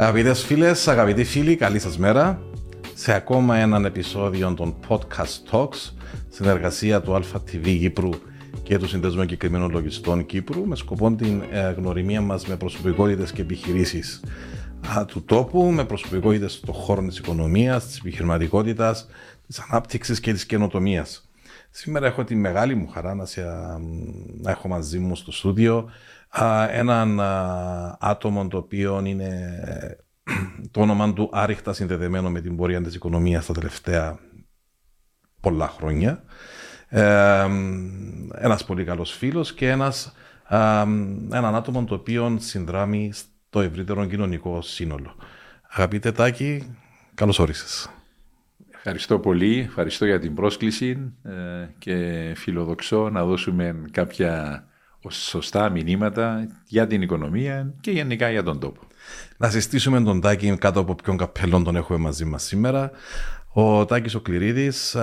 Αγαπητές φίλες, αγαπητοί φίλοι, καλή σας μέρα. Σε ακόμα έναν επεισόδιο των Podcast Talks, συνεργασία του ΑΛΦΑ-TV Κύπρου και του Συνδέσμου Εγκεκριμένων Λογιστών Κύπρου, με σκοπό την ε, γνωριμία μας με προσωπικότητες και επιχειρήσεις του τόπου, με προσωπικότητες στον χώρο της οικονομίας, της επιχειρηματικότητας, της ανάπτυξης και της καινοτομίας. Σήμερα έχω τη μεγάλη μου χαρά να, σε, να έχω μαζί μου στο στούντιο έναν άτομο το οποίο είναι το όνομα του άριχτα συνδεδεμένο με την πορεία της οικονομίας τα τελευταία πολλά χρόνια. Ε, ένας πολύ καλός φίλος και ένας, έναν άτομο το οποίο συνδράμει στο ευρύτερο κοινωνικό σύνολο. Αγαπητέ Τάκη, καλώς όρισες. Ευχαριστώ πολύ, ευχαριστώ για την πρόσκληση ε, και φιλοδοξώ να δώσουμε κάποια σωστά μηνύματα για την οικονομία και γενικά για τον τόπο. Να συστήσουμε τον Τάκη κάτω από ποιον καπέλον τον έχουμε μαζί μας σήμερα. Ο Τάκης ο Κληρίδης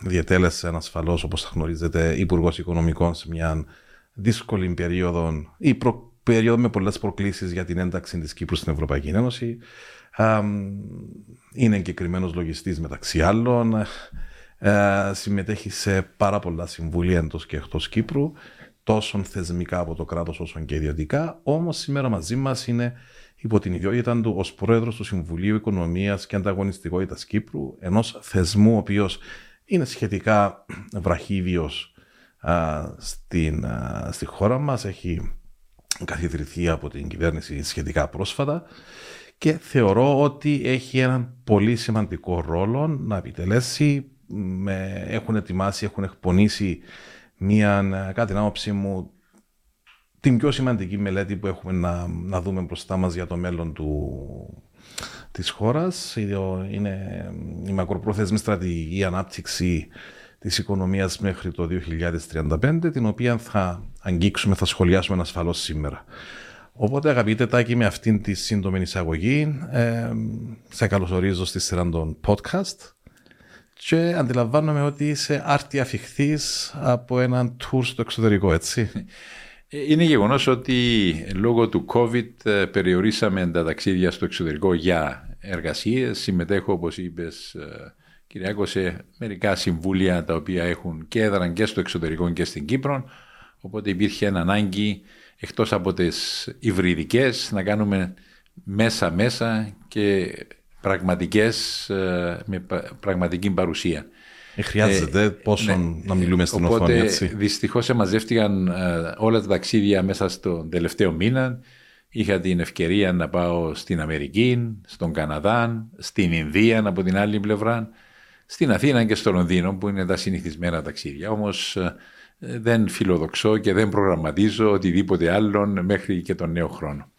διετέλεσε ασφαλώς όπως θα γνωρίζετε Υπουργός Οικονομικών σε μια δύσκολη περίοδο ή προ, περίοδο με πολλές προκλήσεις για την ένταξη της Κύπρου στην Ευρωπαϊκή Ένωση. Είναι εγκεκριμένος λογιστής μεταξύ άλλων. Ε, συμμετέχει σε πάρα πολλά συμβούλια εντός και εκτός Κύπρου τόσο θεσμικά από το κράτος όσο και ιδιωτικά. Όμως σήμερα μαζί μας είναι υπό την ιδιότητα του ως πρόεδρος του Συμβουλίου Οικονομίας και Ανταγωνιστικότητας Κύπρου, ενός θεσμού ο οποίος είναι σχετικά βραχίδιο στην, στη χώρα μας. Έχει καθιδρυθεί από την κυβέρνηση σχετικά πρόσφατα και θεωρώ ότι έχει έναν πολύ σημαντικό ρόλο να επιτελέσει. Με, έχουν ετοιμάσει, έχουν εκπονήσει μια, κατά την άποψή μου, την πιο σημαντική μελέτη που έχουμε να, να δούμε μπροστά μας για το μέλλον του, της χώρας. Είναι η μακροπρόθεσμη στρατηγική ανάπτυξη της οικονομίας μέχρι το 2035, την οποία θα αγγίξουμε, θα σχολιάσουμε ασφαλώς σήμερα. Οπότε αγαπητέ Τάκη με αυτήν τη σύντομη εισαγωγή, ε, σε καλωσορίζω στη σειρά των podcast και αντιλαμβάνομαι ότι είσαι άρτια φυχθής από έναν tour στο εξωτερικό, έτσι. Είναι γεγονός ότι λόγω του COVID ε, περιορίσαμε τα ταξίδια στο εξωτερικό για εργασίες. Συμμετέχω, όπως είπες, ε, Κυριάκο, σε μερικά συμβούλια τα οποία έχουν και έδραν και στο εξωτερικό και στην Κύπρο. Οπότε υπήρχε ένα ανάγκη, εκτός από τις υβριδικές, να κάνουμε μέσα-μέσα και πραγματικές, ε, με πραγματική παρουσία. Ε, χρειάζεται ε, πόσο ναι. να μιλούμε στην Οπότε, οθόνη, έτσι. Δυστυχώς εμαζεύτηκαν ε, όλα τα ταξίδια μέσα στον τελευταίο μήνα. Είχα την ευκαιρία να πάω στην Αμερική, στον Καναδά, στην Ινδία από την άλλη πλευρά, στην Αθήνα και στο Λονδίνο που είναι τα συνηθισμένα ταξίδια. Όμως δεν φιλοδοξώ και δεν προγραμματίζω οτιδήποτε άλλον μέχρι και τον νέο χρόνο.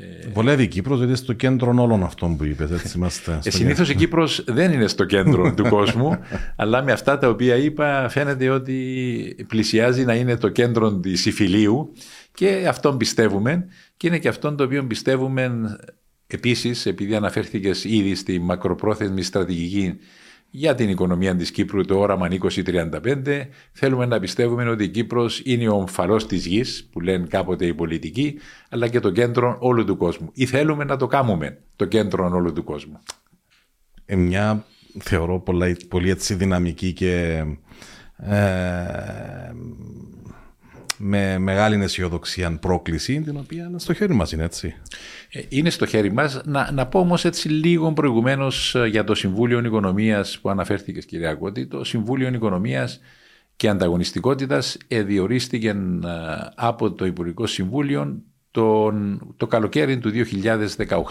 Ε, Βολεύει η Κύπρος, γιατί στο κέντρο όλων αυτών που είπες. Ε, Συνήθως η Κύπρος δεν είναι στο κέντρο του κόσμου, αλλά με αυτά τα οποία είπα φαίνεται ότι πλησιάζει να είναι το κέντρο της υφηλίου και αυτόν πιστεύουμε. Και είναι και αυτόν το οποίο πιστεύουμε επίσης, επειδή αναφέρθηκες ήδη στη μακροπρόθεσμη στρατηγική για την οικονομία της Κύπρου το όραμα 2035 θέλουμε να πιστεύουμε ότι η Κύπρος είναι ο ομφαλός της γης που λένε κάποτε οι πολιτικοί αλλά και το κέντρο όλου του κόσμου ή θέλουμε να το κάνουμε το κέντρο όλου του κόσμου. Ε, μια θεωρώ πολύ, πολύ έτσι δυναμική και ε, με μεγάλη αισιοδοξία πρόκληση, την οποία είναι στο χέρι μας είναι έτσι. Ε, είναι στο χέρι μας. Να, να πω όμως έτσι λίγο προηγουμένως ε, για το Συμβούλιο Οικονομίας που αναφέρθηκες κυρία Κώτη. Το Συμβούλιο Οικονομίας και Ανταγωνιστικότητας διορίστηκε ε, από το Υπουργικό Συμβούλιο τον, το καλοκαίρι του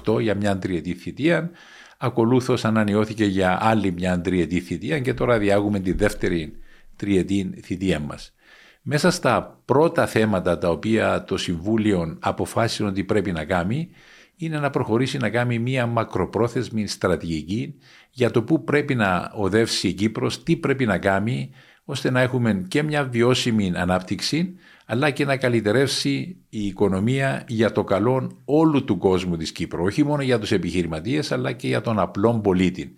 2018 για μια τριετή θητεία. Ακολούθως ανανεώθηκε για άλλη μια τριετή θητεία και τώρα διάγουμε τη δεύτερη τριετή θητεία μας. Μέσα στα πρώτα θέματα τα οποία το Συμβούλιο αποφάσισε ότι πρέπει να κάνει είναι να προχωρήσει να κάνει μια μακροπρόθεσμη στρατηγική για το πού πρέπει να οδεύσει η Κύπρος, τι πρέπει να κάνει ώστε να έχουμε και μια βιώσιμη ανάπτυξη αλλά και να καλυτερεύσει η οικονομία για το καλό όλου του κόσμου της Κύπρου, όχι μόνο για τους επιχειρηματίες αλλά και για τον απλό πολίτη.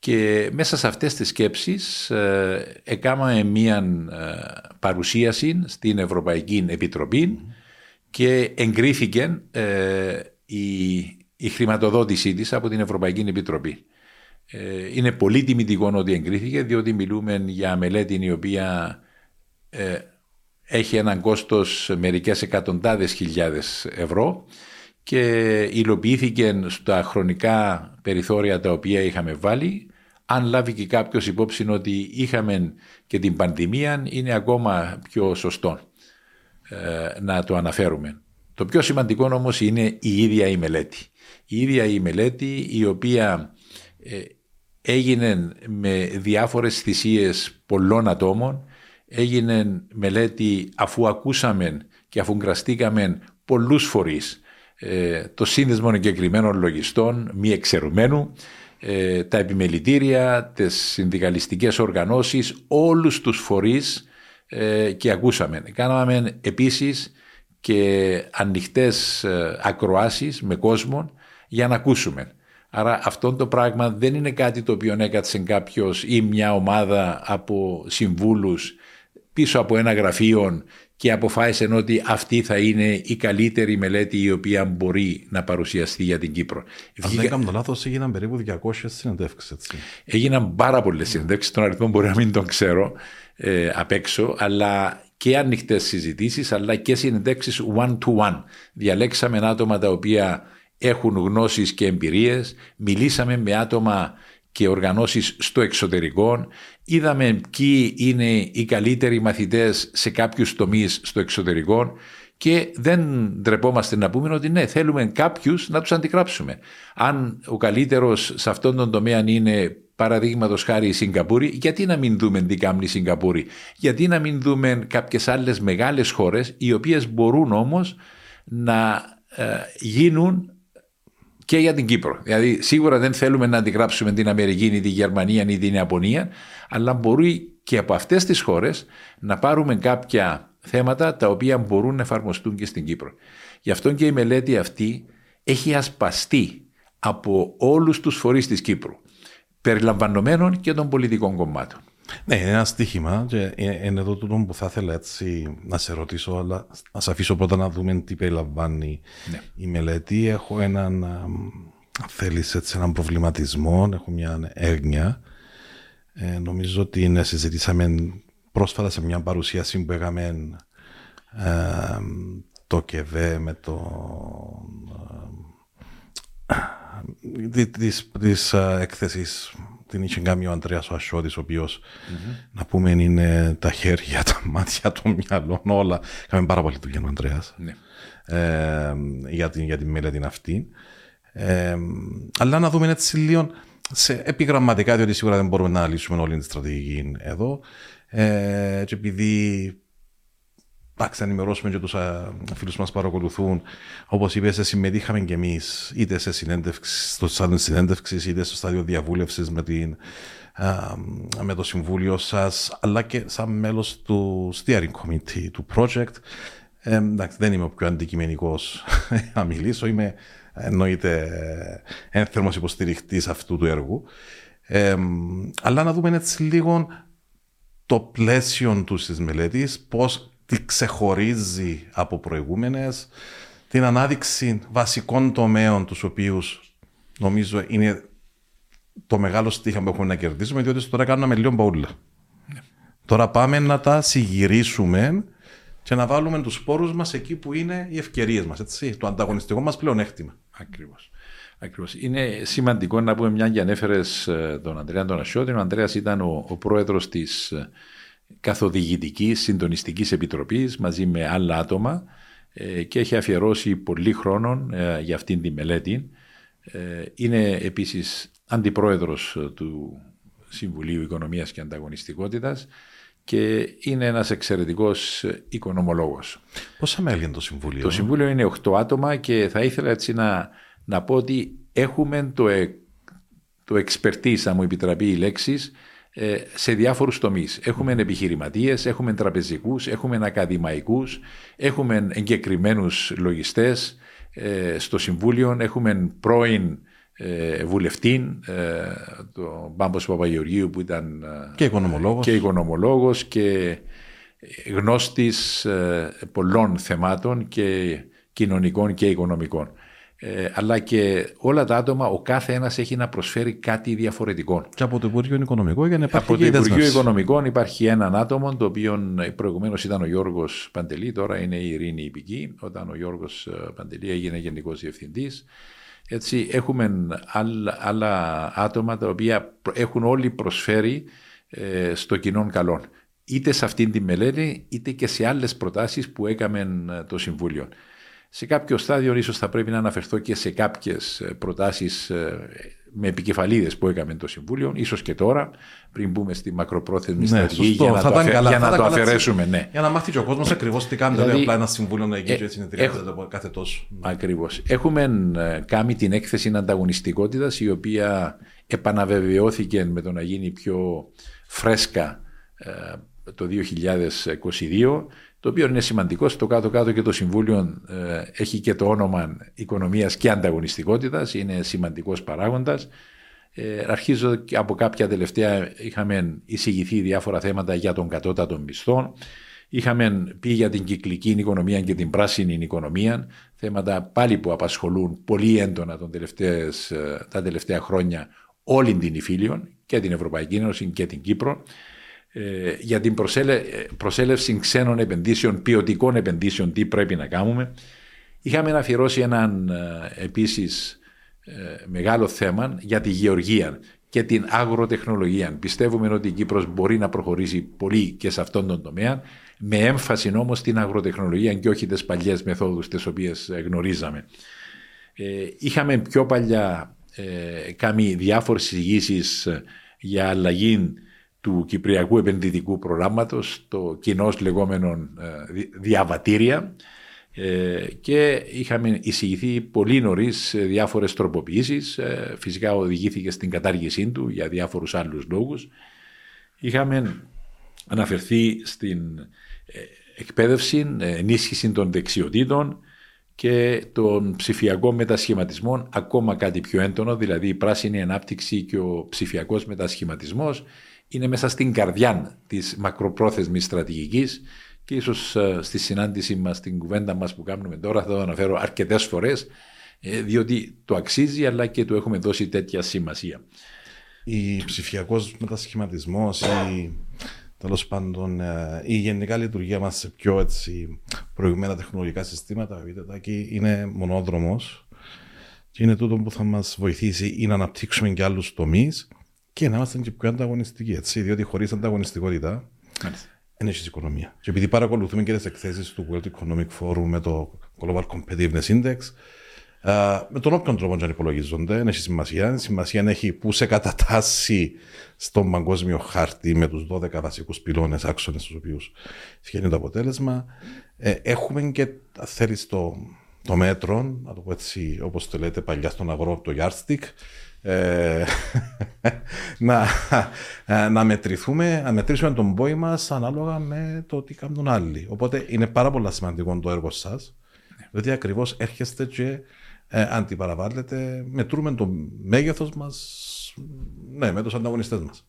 Και μέσα σε αυτές τις σκέψεις ε, έκαναμε μία ε, παρουσίαση στην Ευρωπαϊκή Επιτροπή και εγκρίθηκε ε, η, η χρηματοδότησή της από την Ευρωπαϊκή Επιτροπή. Ε, είναι πολύ τιμητικό ότι εγκρίθηκε διότι μιλούμε για μελέτη η οποία ε, έχει έναν κόστος μερικές εκατοντάδες χιλιάδες ευρώ και υλοποιήθηκε στα χρονικά περιθώρια τα οποία είχαμε βάλει. Αν λάβει και κάποιος υπόψη ότι είχαμε και την πανδημία είναι ακόμα πιο σωστό ε, να το αναφέρουμε. Το πιο σημαντικό όμως είναι η ίδια η μελέτη. Η ίδια η μελέτη η οποία ε, έγινε με διάφορες θυσίες πολλών ατόμων, έγινε μελέτη αφού ακούσαμε και αφού γραστήκαμε πολλούς φορείς ε, το σύνδεσμο εγκεκριμένων λογιστών μη εξαιρουμένου, ε, τα επιμελητήρια, τις συνδικαλιστικές οργανώσεις, όλους τους φορείς ε, και ακούσαμε. Κάναμε επίσης και ανοιχτές ακροάσεις με κόσμο για να ακούσουμε. Άρα αυτό το πράγμα δεν είναι κάτι το οποίο έκατσε κάποιος ή μια ομάδα από συμβούλους πίσω από ένα γραφείο και αποφάσισε ότι αυτή θα είναι η καλύτερη μελέτη η οποία μπορεί να παρουσιαστεί για την Κύπρο. Αν δεν κάνω λάθος, έγιναν περίπου 200 συνεντεύξεις. Έγιναν πάρα πολλές συνεντεύξεις. Τον αριθμό μπορεί να μην τον ξέρω ε, απ' έξω, αλλά και ανοιχτές συζητήσεις, αλλά και συνεντεύξεις one-to-one. Διαλέξαμε άτομα τα οποία έχουν γνώσεις και εμπειρίες, μιλήσαμε με άτομα και οργανώσεις στο εξωτερικό, είδαμε ποιοι είναι οι καλύτεροι μαθητές σε κάποιους τομείς στο εξωτερικό και δεν ντρεπόμαστε να πούμε ότι ναι, θέλουμε κάποιους να τους αντικράψουμε. Αν ο καλύτερος σε αυτόν τον τομέα είναι παραδείγματος χάρη η Σιγκαπούρη, γιατί να μην δούμε τι κάνει η Σιγκαπούρη, γιατί να μην δούμε κάποιες άλλες μεγάλες χώρες οι οποίες μπορούν όμως να ε, γίνουν και για την Κύπρο. Δηλαδή, σίγουρα δεν θέλουμε να αντιγράψουμε την Αμερική ή την Γερμανία ή την Ιαπωνία, αλλά μπορεί και από αυτές τις χώρες να πάρουμε κάποια θέματα τα οποία μπορούν να εφαρμοστούν και στην Κύπρο. Γι' αυτό και η μελέτη αυτή έχει ασπαστεί από όλους τους φορείς της Κύπρου, περιλαμβανομένων και των πολιτικών κομμάτων. Ναι, είναι ένα στοίχημα και είναι εδώ τούτο που θα ήθελα έτσι να σε ρωτήσω, αλλά να σε αφήσω πρώτα να δούμε τι περιλαμβάνει ναι. η μελέτη. Έχω έναν, αν θέλεις, έτσι, έναν προβληματισμό, έχω μια έγνοια. Ε, νομίζω ότι ναι, συζητήσαμε πρόσφατα σε μια παρουσίαση που έκαμε ε, το ΚΕΒΕ με το ε, της, της έκθεσης την είχε κάνει ο Αντρέα ο Ασιώτης, ο οποιο να πούμε είναι τα χέρια, τα μάτια, το μυαλό, όλα. Κάμε πάρα πολύ δουλειά ο Αντρέα ναι. ε, για, την, για την μελέτη αυτή. Ε, αλλά να δούμε έτσι λίγο σε επιγραμματικά, διότι σίγουρα δεν μπορούμε να λύσουμε όλη τη στρατηγική εδώ. Ε, και επειδή εντάξει, να ενημερώσουμε και τους φίλους μας παρακολουθούν. Όπως είπες, συμμετείχαμε κι εμείς είτε σε συνέντευξη, στο στάδιο συνέντευξης, είτε στο στάδιο διαβούλευσης με, με το συμβούλιο σας, αλλά και σαν μέλος του steering committee του project. Ε, εντάξει, δεν είμαι ο πιο αντικειμενικός να μιλήσω. Είμαι εννοείται ένθερμος υποστηριχτής αυτού του έργου. Ε, αλλά να δούμε έτσι λίγο το πλαίσιο του της μελέτης, πώς τι ξεχωρίζει από προηγούμενες, την ανάδειξη βασικών τομέων τους οποίους νομίζω είναι το μεγάλο στίχημα που έχουμε να κερδίσουμε, διότι τώρα κάνουμε λίγο μπαούλα. Ναι. Τώρα πάμε να τα συγυρίσουμε και να βάλουμε τους σπόρους μας εκεί που είναι οι ευκαιρίες μας, έτσι, το ανταγωνιστικό μας πλεονέκτημα. Ακριβώς. Ακριβώς. Είναι σημαντικό να πούμε μια και ανέφερες ε, τον Αντρέα τον Ασιώτη. Ο Ανδρέας ήταν ο, ο πρόεδρος της ε, καθοδηγητικής συντονιστικής επιτροπής μαζί με άλλα άτομα ε, και έχει αφιερώσει πολύ χρόνο ε, για αυτήν τη μελέτη. Ε, είναι επίσης αντιπρόεδρος του Συμβουλίου Οικονομίας και Ανταγωνιστικότητας και είναι ένας εξαιρετικός οικονομολόγος. Πόσα μέλη είναι το Συμβούλιο; Το Συμβούλιο είναι 8 άτομα και θα ήθελα έτσι να, να πω ότι έχουμε το, το expertise, αν μου επιτραπεί η λέξη, ε, σε διάφορους τομείς. Έχουμε επιχειρηματίες, έχουμε τραπεζικούς, έχουμε ακαδημαϊκούς, έχουμε εγκεκριμένους λογιστές ε, στο Συμβούλιο, έχουμε πρώην ε, βουλευτή, τον Μπάμπος Παπαγεωργίου που ήταν και οικονομολόγος και, οικονομολόγος και γνώστης πολλών θεμάτων και κοινωνικών και οικονομικών. Ε, αλλά και όλα τα άτομα, ο κάθε ένας έχει να προσφέρει κάτι διαφορετικό. Και από το Υπουργείο Οικονομικών για να υπάρχει Από το Υπουργείο Οικονομικών υπάρχει έναν άτομο, το οποίο προηγουμένως ήταν ο Γιώργος Παντελή, τώρα είναι η Ειρήνη Υπηκή, όταν ο Γιώργος ε, Παντελή έγινε Γενικός Διευθυντής. Έτσι, έχουμε άλλα, άλλα άτομα τα οποία έχουν όλοι προσφέρει ε, στο κοινό καλό. Είτε σε αυτήν τη μελέτη, είτε και σε άλλες προτάσεις που έκαμε ε, το Συμβούλιο. Σε κάποιο στάδιο ίσως θα πρέπει να αναφερθώ και σε κάποιες ε, προτάσεις ε, με επικεφαλίδες που έκαμε το Συμβούλιο, ίσως και τώρα, πριν μπούμε στη μακροπρόθεσμη ναι, στρατηγική για να, το, αφαι... καλά, για να το αφαιρέσουμε. Ναι. Για να μάθει και ο κόσμος ακριβώς τι κάνει, δηλαδή, απλά ένα Συμβούλιο να γίνει και έτσι συνεδριάζεται κάθε τόσο. Ακριβώς. Έχουμε κάνει την έκθεση ανταγωνιστικότητας η οποία επαναβεβαιώθηκε με το να γίνει πιο φρέσκα το 2022 το οποίο είναι σημαντικό. Στο κάτω-κάτω και το Συμβούλιο ε, έχει και το όνομα οικονομίας και ανταγωνιστικότητας, είναι σημαντικός παράγοντας. Ε, αρχίζω και από κάποια τελευταία είχαμε εισηγηθεί διάφορα θέματα για τον κατώτατο μισθό. Είχαμε πει για την κυκλική οικονομία και την πράσινη οικονομία, θέματα πάλι που απασχολούν πολύ έντονα τον τελευταίες, ε, τα τελευταία χρόνια όλη την Ιφίλιον και την Ευρωπαϊκή Ένωση και την Κύπρο. Ε, για την προσέλευση ξένων επενδύσεων, ποιοτικών επενδύσεων, τι πρέπει να κάνουμε. Είχαμε αφιερώσει έναν ε, επίσης ε, μεγάλο θέμα για τη γεωργία και την αγροτεχνολογία. Πιστεύουμε ότι η Κύπρος μπορεί να προχωρήσει πολύ και σε αυτόν τον τομέα, με έμφαση όμως στην αγροτεχνολογία και όχι τις παλιές μεθόδους τις οποίες γνωρίζαμε. είχαμε πιο παλιά ε, κάνει διάφορες συζητήσεις για αλλαγή του Κυπριακού Επενδυτικού Προγράμματος, το κοινό λεγόμενο ε, διαβατήρια ε, και είχαμε εισηγηθεί πολύ νωρίς διάφορες τροποποιήσεις. Ε, φυσικά οδηγήθηκε στην κατάργησή του για διάφορους άλλους λόγους. Είχαμε αναφερθεί στην εκπαίδευση, ενίσχυση των δεξιοτήτων και των ψηφιακών μετασχηματισμών ακόμα κάτι πιο έντονο, δηλαδή η πράσινη ανάπτυξη και ο ψηφιακός μετασχηματισμός είναι μέσα στην καρδιά της μακροπρόθεσμης στρατηγικής και ίσως ε, στη συνάντηση μας, στην κουβέντα μας που κάνουμε τώρα θα το αναφέρω αρκετές φορές ε, διότι το αξίζει αλλά και του έχουμε δώσει τέτοια σημασία. Η ψηφιακός μετασχηματισμός, η, τέλος πάντων, ε, η γενικά λειτουργία μας σε πιο έτσι, προηγμένα τεχνολογικά συστήματα είναι μονόδρομος και είναι τούτο που θα μας βοηθήσει ή να αναπτύξουμε και άλλους τομείς και να είμαστε και πιο ανταγωνιστικοί. Έτσι, διότι χωρίς ανταγωνιστικότητα δεν έχεις οικονομία. Και επειδή παρακολουθούμε και τις εκθέσεις του World Economic Forum με το Global Competitiveness Index, με τον όποιον τρόπο να υπολογίζονται, δεν έχει σημασία. Σημασία έχει που σε κατατάσσει στον παγκόσμιο χάρτη με τους 12 βασικούς πυλώνες άξονες του οποίους σχεδόν το αποτέλεσμα. Ε, έχουμε και, θέλεις, το, το μέτρο, να το πω έτσι, όπως το λέτε παλιά στον αγρό, το yardstick, ε, να, ε, να μετρηθούμε, να μετρήσουμε τον πόη μας ανάλογα με το τι κάνουν άλλοι. Οπότε είναι πάρα πολύ σημαντικό το έργο σας, διότι ακριβώς έρχεστε και ε, αντιπαραβάλλετε, μετρούμε το μέγεθος μας ναι, με τους ανταγωνιστές μας.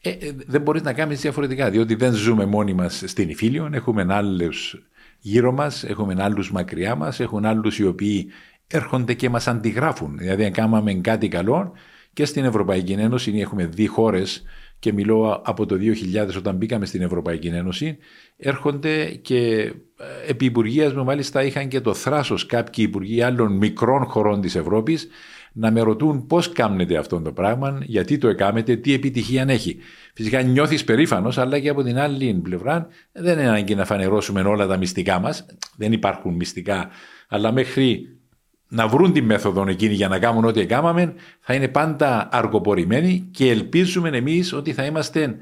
Ε, ε, δεν μπορείς να κάνεις διαφορετικά, διότι δεν ζούμε μόνοι μας στην Ιφίλιον. Έχουμε άλλους γύρω μας, έχουμε άλλους μακριά μας, έχουν άλλους οι οποίοι έρχονται και μας αντιγράφουν. Δηλαδή αν κάναμε κάτι καλό και στην Ευρωπαϊκή Ένωση έχουμε δει χώρες και μιλώ από το 2000 όταν μπήκαμε στην Ευρωπαϊκή Ένωση έρχονται και ε, επί υπουργείας μου μάλιστα είχαν και το θράσος κάποιοι υπουργοί άλλων μικρών χωρών της Ευρώπης να με ρωτούν πώς κάνετε αυτό το πράγμα, γιατί το έκαμετε, τι επιτυχία έχει. Φυσικά νιώθεις περήφανος, αλλά και από την άλλη πλευρά δεν είναι ανάγκη να φανερώσουμε όλα τα μυστικά μας. Δεν υπάρχουν μυστικά, αλλά μέχρι να βρουν τη μέθοδο εκείνη για να κάνουν ό,τι έκαναμε, θα είναι πάντα αργοπορημένοι και ελπίζουμε εμείς ότι θα είμαστε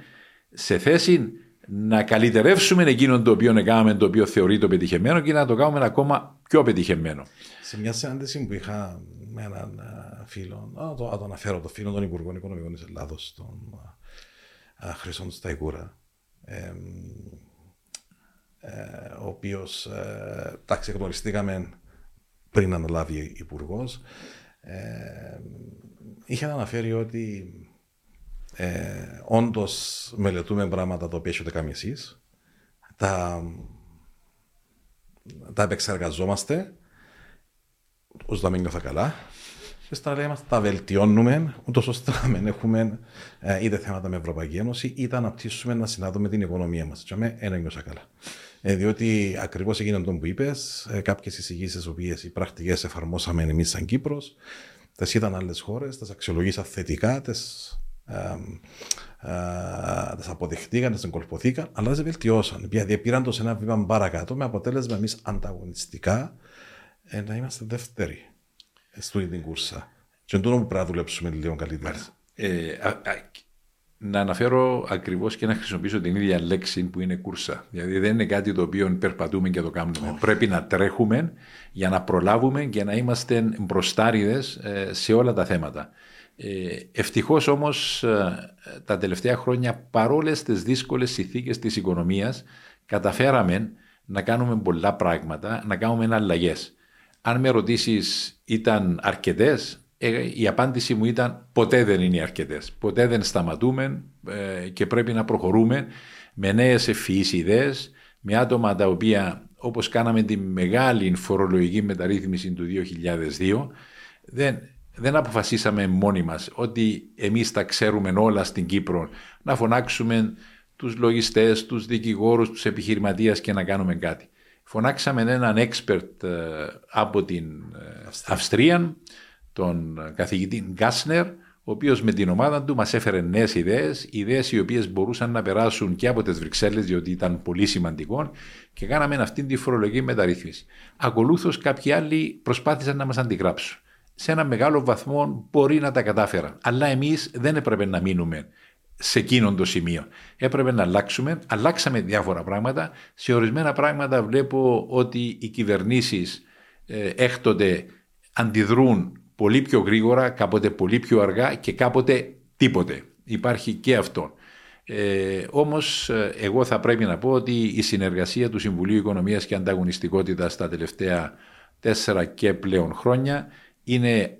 σε θέση να καλυτερεύσουμε εκείνο το οποίο έκαναμε, το οποίο θεωρείται πετυχημένο και να το κάνουμε ακόμα πιο πετυχημένο. Σε μια συνάντηση που είχα με έναν ε, φίλο, να το, το αναφέρω, το φίλο των Υπουργών Οικονομικών της Ελλάδος, τον uh, Χρυσόν Σταϊκούρα, ε, ο οποίος, ε, εντάξει, γνωριστήκαμε πριν αναλάβει υπουργός, ε, είχε αναφέρει ότι ε, όντως μελετούμε πράγματα τα οποία έχετε κάνει εσείς, τα, τα επεξεργαζόμαστε. ώστε να μην νιώθω καλά. Και στα λέει τα βελτιώνουμε, ούτως ώστε να μην έχουμε ε, είτε θέματα με Ευρωπαϊκή Ένωση, είτε να αναπτύσσουμε να συνάδουμε την οικονομία μας. Και με ένα νιώσα καλά. Ε, διότι ακριβώς έγινε αυτό που είπες, ε, κάποιες εισηγήσεις, τι οποίες οι πρακτικές εφαρμόσαμε εμείς σαν Κύπρος, τι είδαν άλλες χώρες, τι αξιολογήσαν θετικά, τι τι αποδεχτήκαν, τι εγκολποθήκαν, αλλά δεν βελτιώσαν. Δηλαδή πήραν το σε ένα βήμα παρακάτω με αποτέλεσμα εμείς ανταγωνιστικά ε, να είμαστε δεύτεροι στην την κούρσα. Και εντούτοις που πρέπει να δουλέψουμε λίγο καλύτερα. Ε, να αναφέρω ακριβώς και να χρησιμοποιήσω την ίδια λέξη που είναι κούρσα. Δηλαδή δεν είναι κάτι το οποίο περπατούμε και το κάνουμε. Πρέπει να τρέχουμε για να προλάβουμε και να είμαστε μπροστάριδες ε, σε όλα τα θέματα. Ε, Ευτυχώς όμως ε, τα τελευταία χρόνια, παρόλες τις δύσκολες συνθήκες της οικονομίας, καταφέραμε να κάνουμε πολλά πράγματα, να κάνουμε αλλαγέ. Αν με ρωτήσεις, ήταν αρκετές, ε, η απάντηση μου ήταν ποτέ δεν είναι αρκετές. Ποτέ δεν σταματούμε ε, και πρέπει να προχωρούμε με νέες ευφυείς ιδέες, με άτομα τα οποία όπως κάναμε τη μεγάλη φορολογική μεταρρύθμιση του 2002, δεν, δεν αποφασίσαμε μόνοι μας ότι εμείς τα ξέρουμε όλα στην Κύπρο να φωνάξουμε τους λογιστές, τους δικηγόρους, τους επιχειρηματίες και να κάνουμε κάτι. Φωνάξαμε έναν expert ε, από την ε, Αυστρία, τον καθηγητή Γκάσνερ, ο οποίος με την ομάδα του μας έφερε νέες ιδέες, ιδέες οι οποίες μπορούσαν να περάσουν και από τις Βρυξέλλες, διότι ήταν πολύ σημαντικό και κάναμε αυτή τη φορολογική μεταρρύθμιση. Ακολούθως κάποιοι άλλοι προσπάθησαν να μας αντιγράψουν σε ένα μεγάλο βαθμό μπορεί να τα κατάφεραν. Αλλά εμείς δεν έπρεπε να μείνουμε σε εκείνον το σημείο. Έπρεπε να αλλάξουμε. Αλλάξαμε διάφορα πράγματα. Σε ορισμένα πράγματα βλέπω ότι οι κυβερνήσεις ε, έκτοτε αντιδρούν πολύ πιο γρήγορα, κάποτε πολύ πιο αργά και κάποτε τίποτε. Υπάρχει και αυτό. Ε, όμως ε, εγώ θα πρέπει να πω ότι η συνεργασία του Συμβουλίου Οικονομίας και Ανταγωνιστικότητας τα τελευταία τέσσερα και πλέον χρόνια είναι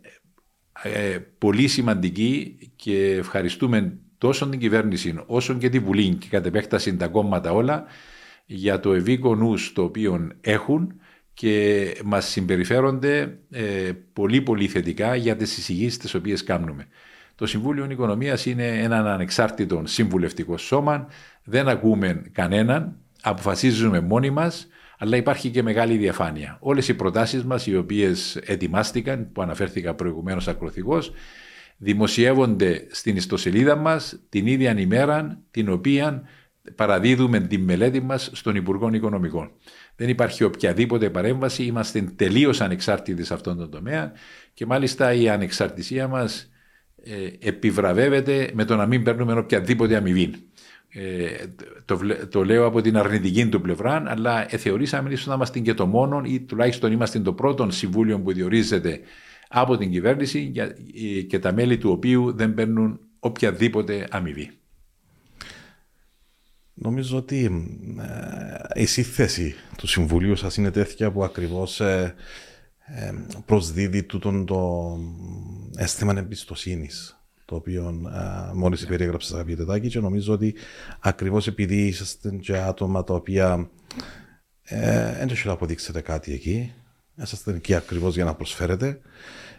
ε, πολύ σημαντική και ευχαριστούμε τόσο την κυβέρνηση όσο και τη Βουλή και κατ' επέκταση τα κόμματα όλα για το ευήκο νους το οποίο έχουν και μας συμπεριφέρονται ε, πολύ πολύ θετικά για τις εισηγήσεις τις οποίες κάνουμε. Το Συμβούλιο Οικονομίας είναι ένα ανεξάρτητο συμβουλευτικό σώμα, δεν ακούμε κανέναν, αποφασίζουμε μόνοι μας αλλά υπάρχει και μεγάλη διαφάνεια. Όλες οι προτάσεις μας οι οποίες ετοιμάστηκαν, που αναφέρθηκα προηγουμένως ακροθυγώς, δημοσιεύονται στην ιστοσελίδα μας την ίδια ημέρα την οποία παραδίδουμε τη μελέτη μας στον Υπουργό Οικονομικών. Δεν υπάρχει οποιαδήποτε παρέμβαση, είμαστε τελείως ανεξάρτητοι σε αυτόν τον τομέα και μάλιστα η ανεξαρτησία μας ε, επιβραβεύεται με το να μην παίρνουμε οποιαδήποτε αμοιβή. Ε, το, το, λέω από την αρνητική του πλευρά, αλλά ε, θεωρήσαμε ίσως να είμαστε και το μόνο ή τουλάχιστον είμαστε το πρώτο συμβούλιο που διορίζεται από την κυβέρνηση ε, και τα μέλη του οποίου δεν παίρνουν οποιαδήποτε αμοιβή. Νομίζω ότι ε, η σύνθεση του Συμβουλίου σας είναι τέτοια που ακριβώς ε, ε, προσδίδει τούτον το αίσθημα εμπιστοσύνης το οποίο μόλις yeah. περιέγραψε, αγαπητέ Τάκη, και νομίζω ότι ακριβώς επειδή είσαστε και άτομα τα οποία δεν ε, να αποδείξετε κάτι εκεί, είσαστε εκεί ακριβώς για να προσφέρετε.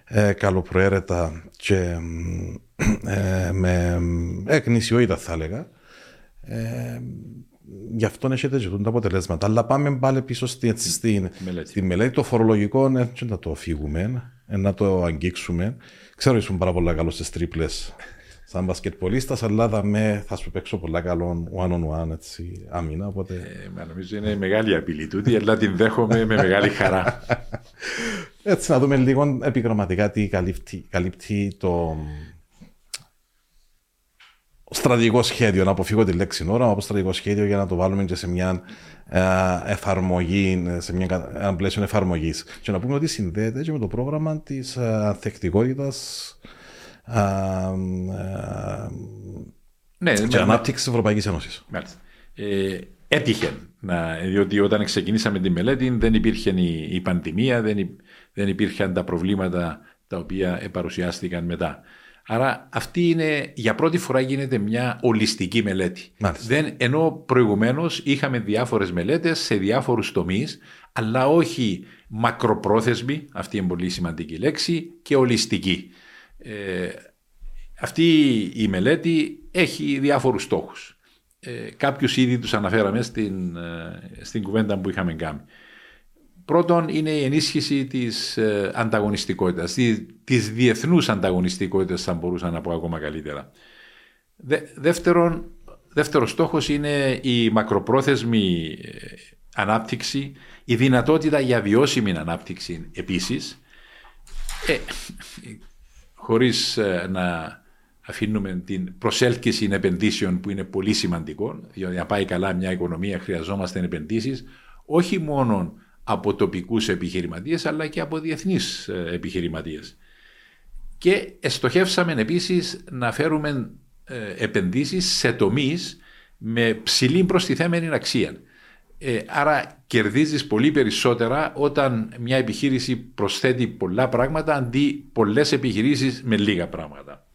Ε, καλοπροαίρετα και ε, με εκνησιότητα θα έλεγα. Ε, γι' αυτό έχετε ζητούν τα αποτελέσματα. Αλλά πάμε πάλι πίσω στη, στη, μελέτη. στη μελέτη. Το φορολογικό ναι, να το φύγουμε, να το αγγίξουμε. Ξέρω ήσουν πάρα πολλά καλό στις τρίπλες σαν μπασκετπολίστα, αλλά θα, με, θα σου παίξω πολλά καλό one on one έτσι, άμυνα. Οπότε... Ε, νομίζω είναι μεγάλη απειλή τούτη, αλλά την δέχομαι με μεγάλη χαρά. Έτσι, να δούμε λίγο επιγραμματικά τι καλύπτει, καλύπτει το στρατηγικό σχέδιο. Να αποφύγω τη λέξη ώρα, από στρατηγικό σχέδιο για να το βάλουμε και σε μια ε, εφαρμογή, σε μια, ένα πλαίσιο εφαρμογής. Και να πούμε ότι συνδέεται και με το πρόγραμμα της ε, ανθεκτικότητας ναι, και ανάπτυξης της Ευρωπαϊκής Ένωσης. Ε, έτυχε, να, διότι όταν ξεκινήσαμε τη μελέτη δεν υπήρχε η, η πανδημία, δεν, δεν υπήρχαν τα προβλήματα τα οποία παρουσιάστηκαν μετά. Άρα αυτή είναι, για πρώτη φορά γίνεται μια ολιστική μελέτη. Δεν, ενώ προηγουμένως είχαμε διάφορες μελέτες σε διάφορους τομείς, αλλά όχι μακροπρόθεσμη, αυτή είναι πολύ σημαντική λέξη, και ολιστική. Ε, αυτή η μελέτη έχει διάφορους στόχους. Ε, κάποιους ήδη τους αναφέραμε στην, ε, στην κουβέντα που είχαμε κάνει. Πρώτον είναι η ενίσχυση της ε, ανταγωνιστικότητας, της διεθνούς ανταγωνιστικότητας θα μπορούσα να πω ακόμα καλύτερα. δεύτερον, δεύτερος στόχος είναι η μακροπρόθεσμη ε, ανάπτυξη, η δυνατότητα για βιώσιμη ανάπτυξη επίσης, ε, χωρίς ε, να αφήνουμε την προσέλκυση επενδύσεων που είναι πολύ σημαντικό, διότι να πάει καλά μια οικονομία χρειαζόμαστε επενδύσεις, όχι μόνο από τοπικούς επιχειρηματίες αλλά και από διεθνείς ε, επιχειρηματίες. Και στοχεύσαμε επίσης να φέρουμε ε, επενδύσεις σε τομείς με ψηλή προστιθέμενη αξία. Ε, άρα κερδίζεις πολύ περισσότερα όταν μια επιχείρηση προσθέτει πολλά πράγματα αντί πολλές επιχειρήσεις με λίγα πράγματα.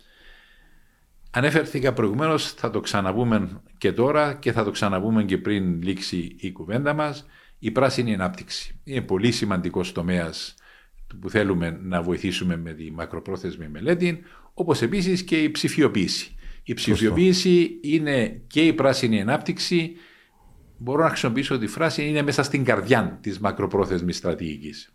Ανέφερθηκα προηγουμένως, θα το ξαναπούμε και τώρα και θα το ξαναπούμε και πριν λήξει η κουβέντα μας η πράσινη ανάπτυξη. Είναι πολύ σημαντικός τομέας που θέλουμε να βοηθήσουμε με τη μακροπρόθεσμη μελέτη, όπως επίσης και η ψηφιοποίηση. Η ψηφιοποίηση είναι και η πράσινη ανάπτυξη. Μπορώ να χρησιμοποιήσω τη φράση, είναι μέσα στην καρδιά της μακροπρόθεσμης στρατηγικής.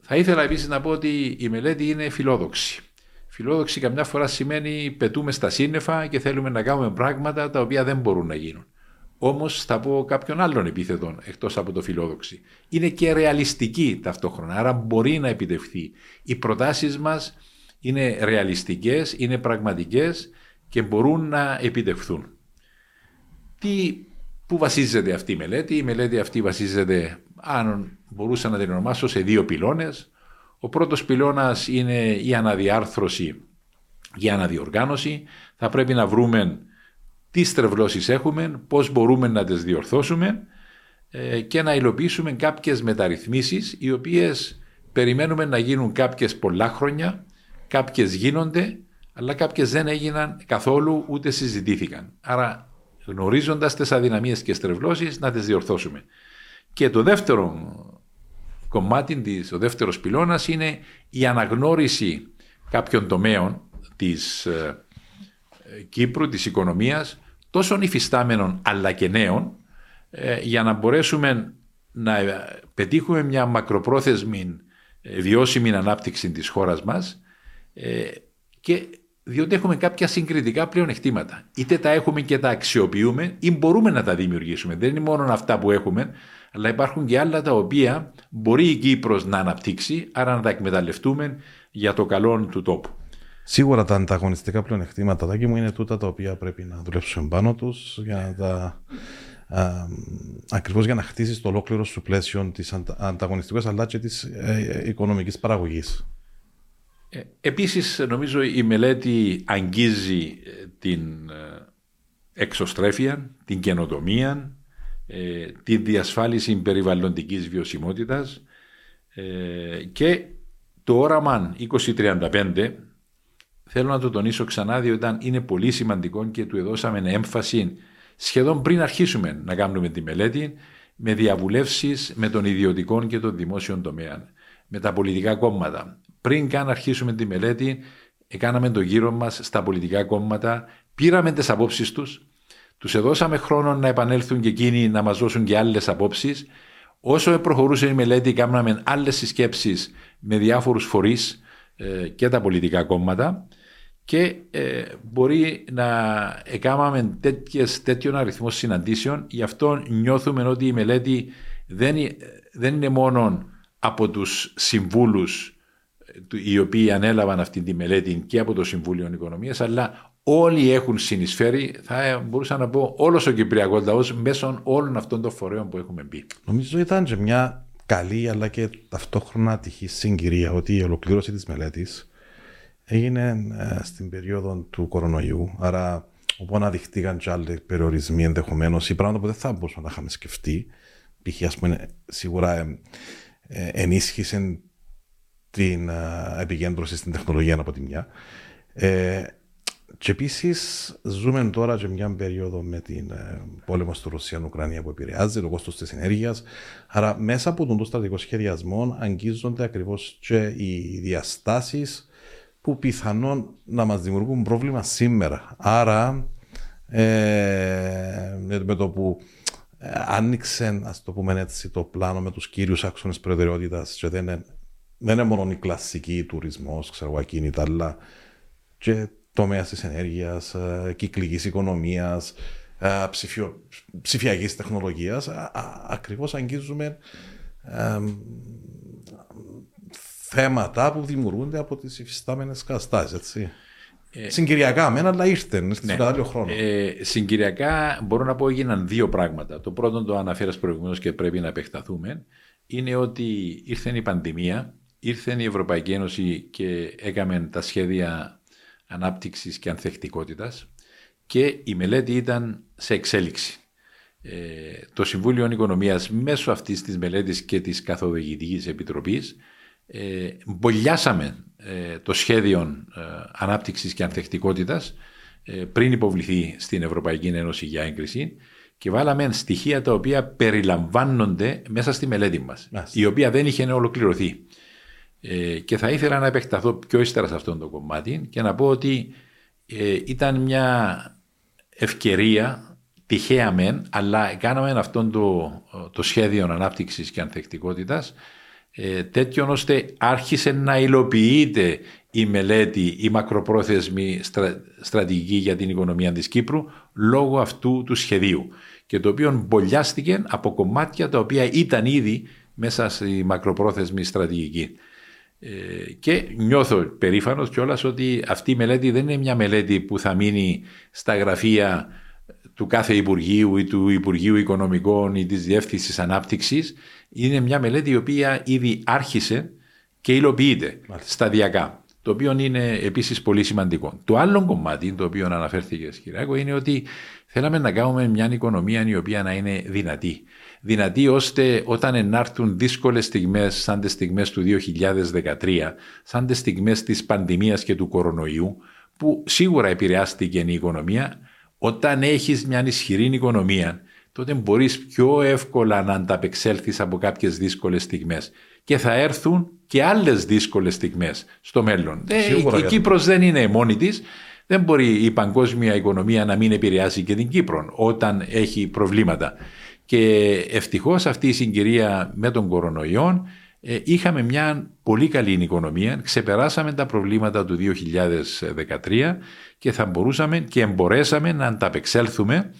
Θα ήθελα επίσης να πω ότι η μελέτη είναι φιλόδοξη. Φιλόδοξη καμιά φορά σημαίνει πετούμε στα σύννεφα και θέλουμε να κάνουμε πράγματα τα οποία δεν μπορούν να γίνουν. Όμως θα πω κάποιον άλλον επίθετο εκτός από το φιλόδοξη. Είναι και ρεαλιστική ταυτόχρονα, άρα μπορεί να επιτευχθεί. Οι προτάσεις μας είναι ρεαλιστικές, είναι πραγματικές και μπορούν να επιτευχθούν. Τι, πού βασίζεται αυτή η μελέτη; Η μελέτη αυτή βασίζεται, αν μπορούσα να την ονομάσω, σε δύο πυλώνες. Ο πρώτος πυλώνας είναι η αναδιάρθρωση και η αναδιοργάνωση. Θα πρέπει να βρούμε τι στρεβλώσεις έχουμε, πώς μπορούμε να τις διορθώσουμε ε, και να υλοποιήσουμε κάποιες μεταρρυθμίσεις οι οποίες περιμένουμε να γίνουν κάποιες πολλά χρόνια, κάποιες γίνονται, αλλά κάποιες δεν έγιναν καθόλου ούτε συζητήθηκαν. Άρα γνωρίζοντας τις αδυναμίες και στρεβλώσεις να τις διορθώσουμε. Και το δεύτερο κομμάτι, της, ο δεύτερος πυλώνας είναι η αναγνώριση κάποιων τομέων της ε, Κύπρου, της οικονομίας, τόσο υφιστάμενων αλλά και νέων, ε, για να μπορέσουμε να πετύχουμε μια μακροπρόθεσμη ε, βιώσιμη ανάπτυξη της χώρας μας ε, και διότι έχουμε κάποια συγκριτικά πλεονεκτήματα. Είτε τα έχουμε και τα αξιοποιούμε ή μπορούμε να τα δημιουργήσουμε. Δεν είναι μόνο αυτά που έχουμε, αλλά υπάρχουν και άλλα τα οποία μπορεί η Κύπρος να αναπτύξει, άρα να τα εκμεταλλευτούμε για το καλό του τόπου. Σίγουρα τα ανταγωνιστικά πλεονεκτήματα τάκι μου είναι τούτα τα οποία πρέπει να δουλέψουμε πάνω τους για να τα. Ακριβώς για να χτίσεις το ολόκληρο σου πλαίσιο της ανταγωνιστική αλλά και της ε, ε, οικονομικής παραγωγής. Ε, επίσης νομίζω η μελέτη αγγίζει την εξωστρέφεια, την καινοτομία, τη διασφάλιση περιβαλλοντικής βιωσιμότητας και το όραμα 2035 Θέλω να το τονίσω ξανά, διότι είναι πολύ σημαντικό και του έδωσαμε έμφαση σχεδόν πριν αρχίσουμε να κάνουμε τη μελέτη, με διαβουλεύσεις με τον ιδιωτικό και τον δημόσιο τομέα, με τα πολιτικά κόμματα. Πριν καν αρχίσουμε τη μελέτη, έκαναμε το γύρο μας στα πολιτικά κόμματα, πήραμε τις απόψεις τους, τους έδωσαμε χρόνο να επανέλθουν και εκείνοι να μας δώσουν και άλλες απόψεις. Όσο προχωρούσε η μελέτη, κάναμε άλλες συσκέψεις με διάφορους φορείς ε, και τα πολιτικά κόμματα και ε, μπορεί να έκαναμε τέτοιον αριθμό συναντήσεων. Γι' αυτό νιώθουμε ότι η μελέτη δεν, δεν είναι μόνο από τους συμβούλους ε, οι οποίοι ανέλαβαν αυτή τη μελέτη και από το Συμβούλιο Οικονομίας, αλλά όλοι έχουν συνεισφέρει, θα μπορούσα να πω, όλος ο Κυπριακός λαός μέσω όλων αυτών των φορέων που έχουμε μπει. Νομίζω ήταν και μια καλή αλλά και ταυτόχρονα ατυχή συγκυρία ότι η ολοκλήρωση της μελέτης έγινε ε, στην περίοδο του κορονοϊού. Άρα, όπου αναδειχτήκαν και άλλοι περιορισμοί ενδεχομένως ή πράγματα που δεν θα μπορούσαμε να είχαμε σκεφτεί. Π.χ. ας πούμε, σίγουρα ε, ε, ενίσχυσε την ε, επικέντρωση στην τεχνολογία από τη μια. Ε, και επίσης ζούμε τώρα και μια περίοδο με την ε, πόλεμο στη Ρωσία-Ουκρανία που επηρεάζει το κόστο της ενέργειας. Άρα, μέσα από τον το στρατηγικό σχεδιασμό αγγίζονται ακριβώς και οι διαστάσεις που πιθανόν να μας δημιουργούν πρόβλημα σήμερα. Άρα, ε, με το που ε, άνοιξε, ας το πούμε έτσι, το πλάνο με τους κύριους άξονες προτεραιότητας, και δεν είναι, δεν είναι μόνο η κλασική τουρισμός, ξέρω εγώ, ακίνητα, αλλά και τομέας της ενέργειας, ε, κυκλικής οικονομίας, ε, ψηφιακής τεχνολογίας. Ακριβώς αγγίζουμε θέματα που δημιουργούνται από τις υφιστάμενες καταστάσεις, έτσι. Ε, συγκυριακά, μένα, αλλά ήρθε ναι. στον κατάλληλο χρόνο. Ε, συγκυριακά μπορώ να πω έγιναν δύο πράγματα. Το πρώτο το αναφέρας προηγουμένως και πρέπει να επεκταθούμε. Είναι ότι ήρθε η πανδημία, ήρθε η Ευρωπαϊκή Ένωση και έκαμε τα σχέδια ανάπτυξης και ανθεκτικότητας και η μελέτη ήταν σε εξέλιξη. Ε, το Συμβούλιο Οικονομίας μέσω αυτής της μελέτης και της καθοδηγητικής επιτροπής ε, μπολιάσαμε ε, το σχέδιο ε, ανάπτυξης και ανθεκτικότητας ε, πριν υποβληθεί στην Ευρωπαϊκή Ένωση για έγκριση και βάλαμε στοιχεία τα οποία περιλαμβάνονται μέσα στη μελέτη μας, η οποία δεν είχε ολοκληρωθεί. και θα ήθελα να επεκταθώ πιο ύστερα σε αυτό το κομμάτι και να πω ότι ήταν μια ευκαιρία τυχαία μεν, αλλά κάναμε αυτό το, το σχέδιο ανάπτυξης και ανθεκτικότητας ε, τέτοιον ώστε άρχισε να υλοποιείται η μελέτη, η μακροπρόθεσμη στρατηγική για την οικονομία της Κύπρου λόγω αυτού του σχεδίου και το οποίο μπολιάστηκε από κομμάτια τα οποία ήταν ήδη μέσα στη μακροπρόθεσμη στρατηγική. Ε, και νιώθω περήφανος κιόλας ότι αυτή η μελέτη δεν είναι μια μελέτη που θα μείνει στα γραφεία του κάθε Υπουργείου ή του Υπουργείου Οικονομικών ή της Διεύθυνσης Ανάπτυξης είναι μια μελέτη η οποία ήδη άρχισε και υλοποιείται σταδιακά. Το οποίο είναι επίσης πολύ σημαντικό. Το άλλο κομμάτι, το οποίο αναφέρθηκε, Κυριακό, είναι ότι θέλαμε να κάνουμε μια οικονομία η οποία να είναι δυνατή. Δυνατή ώστε όταν ενάρθουν δύσκολες στιγμές, σαν τις στιγμές του 2013, σαν τις στιγμές της πανδημίας και του κορονοϊού, που σίγουρα επηρεάστηκε η οικονομία, όταν έχεις μια ισχυρή οικονομία, τότε μπορείς πιο εύκολα να ανταπεξέλθεις από κάποιες δύσκολες στιγμές. Και θα έρθουν και άλλες δύσκολες στιγμές στο μέλλον. Ε, η Κύπρος δεν είναι μόνη της. Δεν μπορεί η παγκόσμια οικονομία να μην επηρεάσει και την Κύπρο όταν έχει προβλήματα. Και ευτυχώς αυτή η συγκυρία με τον κορονοϊό ε, είχαμε μια πολύ καλή οικονομία, ξεπεράσαμε τα προβλήματα του 2013 και θα μπορούσαμε και εμπορέσαμε να ανταπεξέλθουμε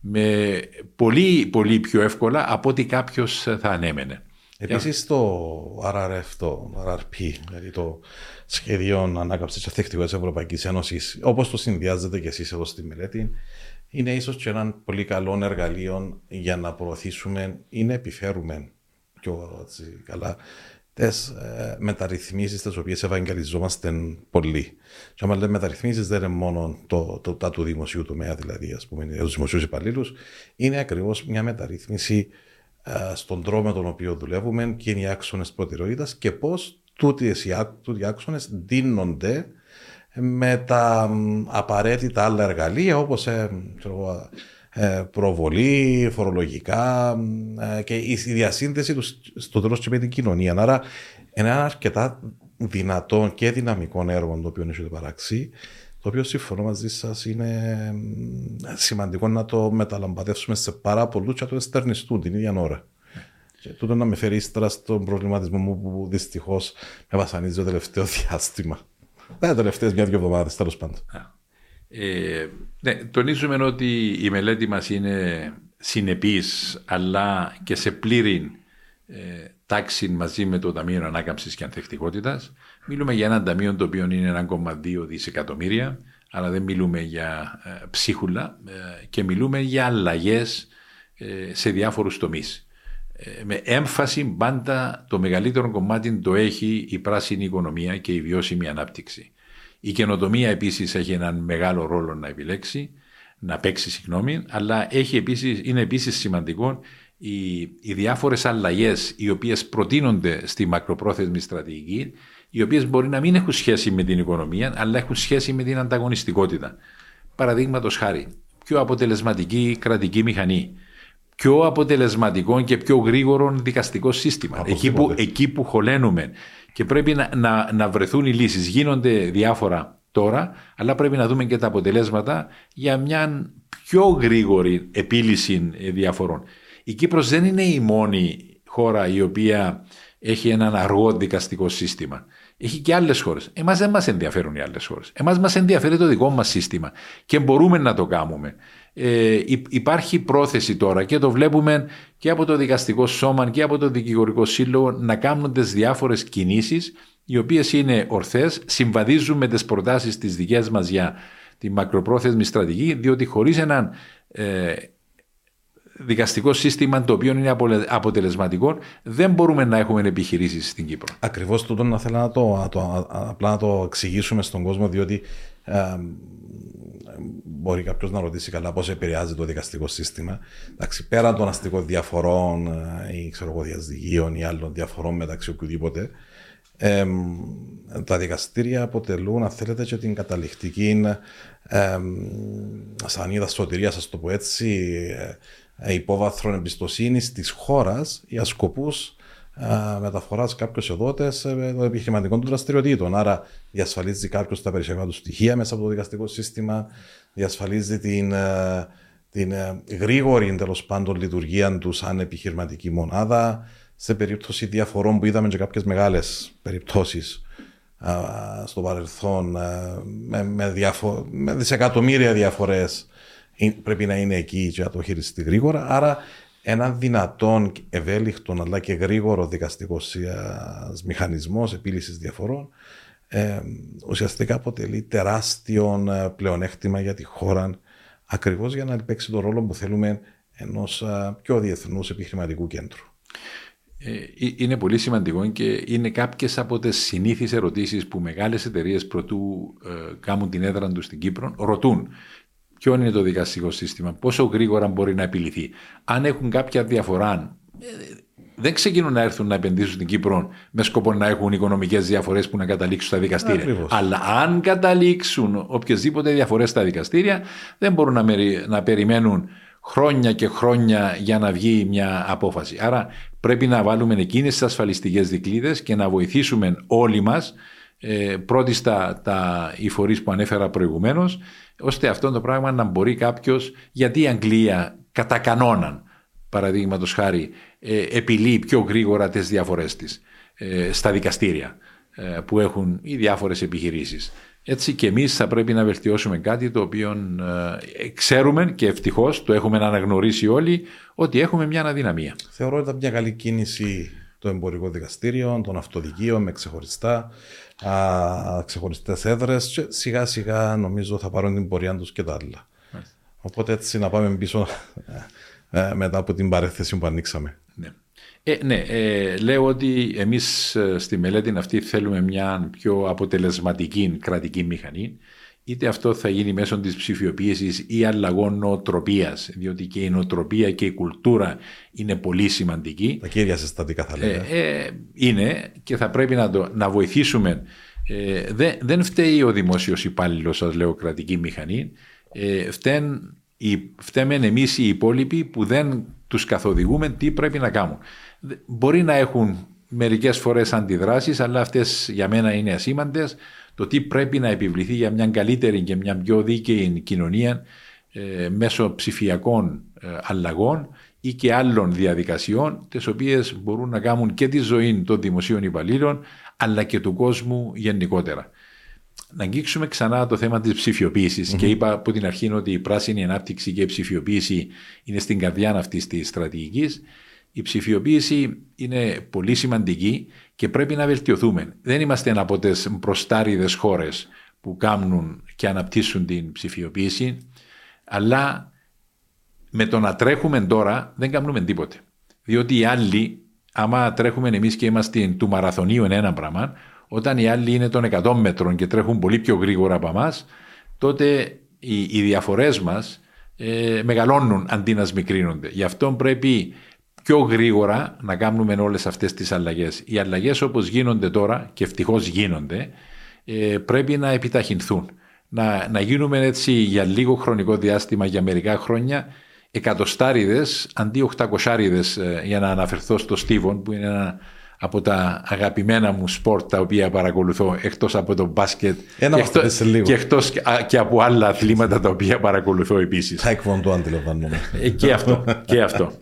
με πολύ, πολύ πιο εύκολα από ότι κάποιος θα ανέμενε. Επίσης το RRF, το RRP, δηλαδή το Σχέδιο Ανάκαμψης Αθεκτικού της Ευρωπαϊκής Ένωσης, όπως το συνδυάζετε και εσείς εδώ στη μελέτη, είναι ίσως και ένα πολύ καλό εργαλείο για να προωθήσουμε ή να επιφέρουμε πιο καλά τι ε, μεταρρυθμίσεις τις οποίες ευαγγελιζόμαστε πολύ. Και άμα λέμε μεταρρυθμίσεις, δεν είναι μόνο το, το, τα του δημοσίου τομέα, δηλαδή, ας πούμε, τους δημοσίους υπαλλήλους, είναι ακριβώς μια μεταρρύθμιση ε, στον τρόπο με τον οποίο δουλεύουμε και είναι οι άξονες προτεραιότητας και πώς τούτοι οι άξονες δίνονται με τα απαραίτητα άλλα εργαλεία όπως ε, ε, προβολή, φορολογικά ε, και η διασύνδεση του στο τέλος και με την κοινωνία. Άρα, ένα αρκετά δυνατό και δυναμικό έργο το οποίο έχετε παράξει, το οποίο συμφωνώ μαζί σας είναι σημαντικό να το μεταλαμπαδεύσουμε σε πάρα πολλούς και να το εστερνιστούν την ίδια ώρα. Και τούτο να με φέρει ύστερα στον προβληματισμό μου που δυστυχώς με βασανίζει το τελευταίο διάστημα. Τα τελευταίες μια-δυο εβδομάδες, τέλος πάντων. Ε, ναι, τονίζουμε ότι η μελέτη μας είναι συνεπής αλλά και σε πλήρη ε, τάξη μαζί με το Ταμείο Ανάκαμψης και Ανθεκτικότητας. Μιλούμε για ένα ταμείο το οποίο είναι 1,2 δισεκατομμύρια αλλά δεν μιλούμε για ε, ψίχουλα ε, και μιλούμε για αλλαγές ε, σε διάφορους τομείς. Με έμφαση πάντα το μεγαλύτερο κομμάτι το έχει η πράσινη οικονομία και η βιώσιμη ανάπτυξη. Η καινοτομία επίσης έχει έναν μεγάλο ρόλο να επιλέξει, να παίξει, συγγνώμη, αλλά έχει επίσης, είναι επίσης σημαντικό οι, οι διάφορες αλλαγές οι οποίες προτείνονται στη μακροπρόθεσμη στρατηγική οι οποίες μπορεί να μην έχουν σχέση με την οικονομία αλλά έχουν σχέση με την ανταγωνιστικότητα. Παραδείγματος χάρη, πιο αποτελεσματική κρατική μηχανή, πιο αποτελεσματικό και πιο γρήγορο δικαστικό σύστημα. Εκεί που, εκεί που χωλένουμε και πρέπει να, να, να βρεθούν οι λύσεις. Γίνονται διάφορα τώρα, αλλά πρέπει να δούμε και τα αποτελέσματα για μια πιο γρήγορη επίλυση διαφορών. Η Κύπρος δεν είναι η μόνη χώρα η οποία έχει έναν αργό δικαστικό σύστημα. Έχει και άλλες χώρες. Εμάς δεν μας ενδιαφέρουν οι άλλες χώρες. Εμάς μας ενδιαφέρει το δικό μας σύστημα και μπορούμε να το κάνουμε. Ε, υπάρχει πρόθεση τώρα και το βλέπουμε και από το δικαστικό σώμα και από το δικηγορικό σύλλογο να κάνουν τις διάφορες κινήσεις οι οποίες είναι ορθές, συμβαδίζουν με τις προτάσεις της δικέ μας για τη μακροπρόθεσμη στρατηγική, διότι χωρίς έναν ε, δικαστικό σύστημα το οποίο είναι αποτελεσματικό, δεν μπορούμε να έχουμε επιχειρήσεις στην Κύπρο. Ακριβώς τούτο να θέλω να το, το, απλά να το εξηγήσουμε στον κόσμο, διότι ε, μπορεί κάποιος να ρωτήσει καλά πώς επηρεάζει το δικαστικό σύστημα. Εντάξει, πέραν των αστικών διαφορών ε, ή ξέρω εγώ, διαζυγίων ή άλλων διαφορών μεταξύ οποιοδήποτε, ε, τα δικαστήρια αποτελούν, αν θέλετε, και την καταληκτική ε, σανίδα σωτηρία, α το πω έτσι, ε, υπόβαθρο εμπιστοσύνη της χώρας για σκοπούς μεταφοράς κάποιους εδότε των επιχειρηματικών του δραστηριοτήτων. Άρα, διασφαλίζει κάποιος τα περιουσιακά του στοιχεία μέσα από το δικαστικό σύστημα, διασφαλίζει την, ε, την ε, γρήγορη τέλος πάντων λειτουργία τους σαν επιχειρηματική μονάδα. Σε περίπτωση διαφορών που είδαμε και κάποιες μεγάλες περιπτώσεις στο παρελθόν με, με, διαφο- με δισεκατομμύρια διαφορές πρέπει να είναι εκεί για να το χειριστεί γρήγορα. Άρα ένα δυνατόν, ευέλικτο αλλά και γρήγορο δικαστικός μηχανισμός επίλυσης διαφορών ε, ουσιαστικά αποτελεί τεράστιο ε, πλεονέκτημα για τη χώρα ακριβώς για να παίξει τον ρόλο που θέλουμε ενός ε, πιο διεθνούς επιχειρηματικού κέντρου. Ε, είναι πολύ σημαντικό και είναι κάποιες από τις συνήθεις ερωτήσεις που μεγάλες εταιρείες προτού ε, κάνουν την έδρα τους στην Κύπρο ρωτούν ποιο είναι το δικαστικό σύστημα, πόσο γρήγορα μπορεί να επιληθεί; Αν έχουν κάποια διαφορά, ε, δεν ξεκινούν να έρθουν να επενδύσουν στην Κύπρο με σκοπό να έχουν οικονομικές διαφορές που να καταλήξουν στα δικαστήρια. Αλλά αν καταλήξουν οποιασδήποτε διαφορές στα δικαστήρια, δεν μπορούν να, να περιμένουν χρόνια και χρόνια για να βγει μια απόφαση. Άρα πρέπει να βάλουμε εκείνες τις ασφαλιστικές δικλείδε και να βοηθήσουμε όλοι μας, ε, πρώτη στα τα, οι φορείς που ανέφερα προηγουμένως, ώστε αυτό το πράγμα να μπορεί κάποιος, γιατί η Αγγλία κατά κανόναν, παραδείγματος χάρη, ε, επιλύει πιο γρήγορα τις διαφορές της ε, στα δικαστήρια ε, που έχουν οι διάφορες επιχειρήσεις. Έτσι και εμείς θα πρέπει να βελτιώσουμε κάτι το οποίο ξέρουμε και ευτυχώς το έχουμε αναγνωρίσει όλοι ότι έχουμε μια αδυναμία. Θεωρώ ότι ήταν μια καλή κίνηση το εμπορικό δικαστήριο, των αυτοδικείων με ξεχωριστά ξεχωριστές έδρες. Σιγά σιγά νομίζω θα πάρουν την πορεία τους και τα άλλα. Οπότε έτσι να πάμε πίσω ε, ε, μετά από την παρέθεση που ανοίξαμε. Ναι. Ε, ναι, ε, λέω ότι εμείς στη μελέτη αυτή θέλουμε μια πιο αποτελεσματική κρατική μηχανή είτε αυτό θα γίνει μέσω της ψηφιοποίησης ή αλλαγών νοοτροπίας, διότι και η νοοτροπία και η κουλτούρα είναι πολύ σημαντική. Τα κύρια συστατικά θα λέγαμε. Ε, είναι και θα πρέπει να, το, να βοηθήσουμε. Ε, δεν, δεν φταίει ο δημόσιος υπάλληλος, σας λέω, κρατική μηχανή. Ε, φταίν, φταίμε εμείς οι υπόλοιποι που δεν τους καθοδηγούμε τι πρέπει να κάνουν. Μπορεί να έχουν μερικές φορές αντιδράσεις, αλλά αυτές για μένα είναι ασήμαντες το τι πρέπει να επιβληθεί για μια καλύτερη και μια πιο δίκαιη κοινωνία ε, μέσω ψηφιακών ε, αλλαγών ή και άλλων διαδικασιών τις οποίες μπορούν να κάνουν και τη ζωή των δημοσίων υπαλλήλων αλλά και του κόσμου γενικότερα. Να αγγίξουμε ξανά το θέμα της ψηφιοποίησης και είπα από την αρχή ότι η πράσινη ανάπτυξη και η ψηφιοποίηση είναι στην καρδιά αυτής της στρατηγικής. Η ψηφιοποίηση είναι πολύ σημαντική και πρέπει να βελτιωθούμε. Δεν είμαστε από τις μπροστάριδες χώρες που κάνουν και αναπτύσσουν την ψηφιοποίηση, αλλά με το να τρέχουμε τώρα δεν κάνουμε τίποτε. Διότι οι άλλοι, άμα τρέχουμε εμείς και είμαστε του μαραθωνίου είναι ένα πράγμα, όταν οι άλλοι είναι των 100 μέτρων και τρέχουν πολύ πιο γρήγορα από εμάς, τότε οι, οι διαφορές μας ε, μεγαλώνουν αντί να σμικρύνονται. Γι' αυτό πρέπει πιο γρήγορα να κάνουμε όλες αυτές τις αλλαγές. Οι αλλαγές όπως γίνονται τώρα και ευτυχώς γίνονται ε, πρέπει να επιταχυνθούν. Να, να γίνουμε έτσι για λίγο χρονικό διάστημα, για μερικά χρόνια, εκατοστάριδες αντί οχτακοσάριδες ε, για να αναφερθώ στο Στίβον που είναι ένα από τα αγαπημένα μου sport τα οποία παρακολουθώ εκτός από το μπάσκετ Ένα και, εκτός, και εκτός και από άλλα αθλήματα τα οποία παρακολουθώ επίσης. το αντιλαμβάνομαι. Ε, και αυτό. Και αυτό.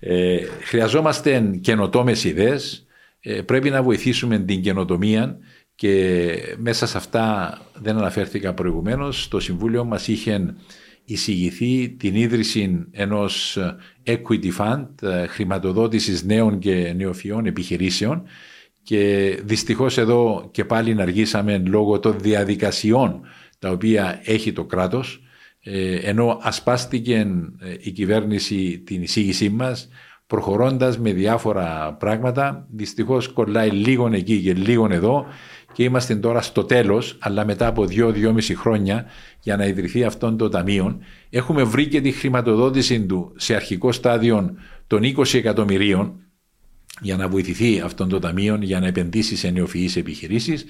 Ε, χρειαζόμαστε καινοτόμες ιδέες, ε, πρέπει να βοηθήσουμε την καινοτομία και μέσα σε αυτά δεν αναφέρθηκα προηγουμένως, το Συμβούλιο μας είχε εισηγηθεί την ίδρυση ενός equity fund ε, χρηματοδότησης νέων και νεοφιών επιχειρήσεων. Και δυστυχώς εδώ και πάλι αργήσαμε λόγω των διαδικασιών τα οποία έχει το κράτος. ε, ενώ ασπάστηκε ε, η κυβέρνηση την εισήγησή μας προχωρώντας με διάφορα πράγματα. Δυστυχώς κολλάει λίγο εκεί και λίγο εδώ και είμαστε τώρα στο τέλος, αλλά μετά από δύο-δυόμιση χρόνια για να ιδρυθεί αυτόν το ταμείο, έχουμε βρει και τη χρηματοδότηση του σε αρχικό στάδιο των 20 εκατομμυρίων για να βοηθηθεί αυτόν το ταμείο για να επενδύσει σε νεοφυείς επιχειρήσεις,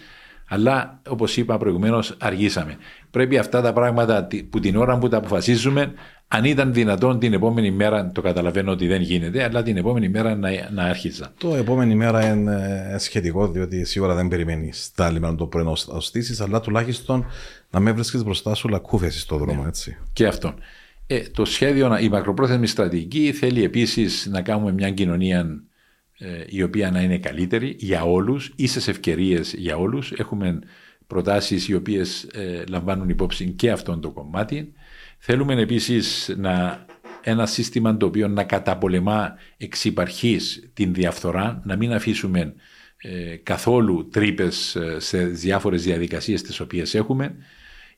αλλά όπως είπα προηγουμένως, αργήσαμε. Πρέπει αυτά τα πράγματα που την ώρα που τα αποφασίζουμε αν ήταν δυνατόν την επόμενη μέρα, το καταλαβαίνω ότι δεν γίνεται, αλλά την επόμενη μέρα να, να άρχιζα. Το επόμενη μέρα είναι ε, σχετικό, διότι σίγουρα δεν περιμένεις τα λιμένα το πρωί να αλλά τουλάχιστον να με βρίσκεις μπροστά σου λακκούφεση στο δρόμο, ναι. έτσι. Και αυτό. Ε, το σχέδιο, η μακροπρόθεσμη στρατηγική θέλει επίσης να κάνουμε μια κοινωνία ε, η οποία να είναι καλύτερη για όλους, ίσες ευκαιρίες για όλους. Έχουμε προτάσεις οι οποίες ε, λαμβάνουν υπόψη και αυτόν το κομμάτι. Θέλουμε επίσης να, ένα σύστημα το οποίο να καταπολεμά εξ υπαρχής την διαφθορά, να μην αφήσουμε ε, καθόλου τρύπες ε, σε διάφορες διαδικασίες τις οποίες έχουμε.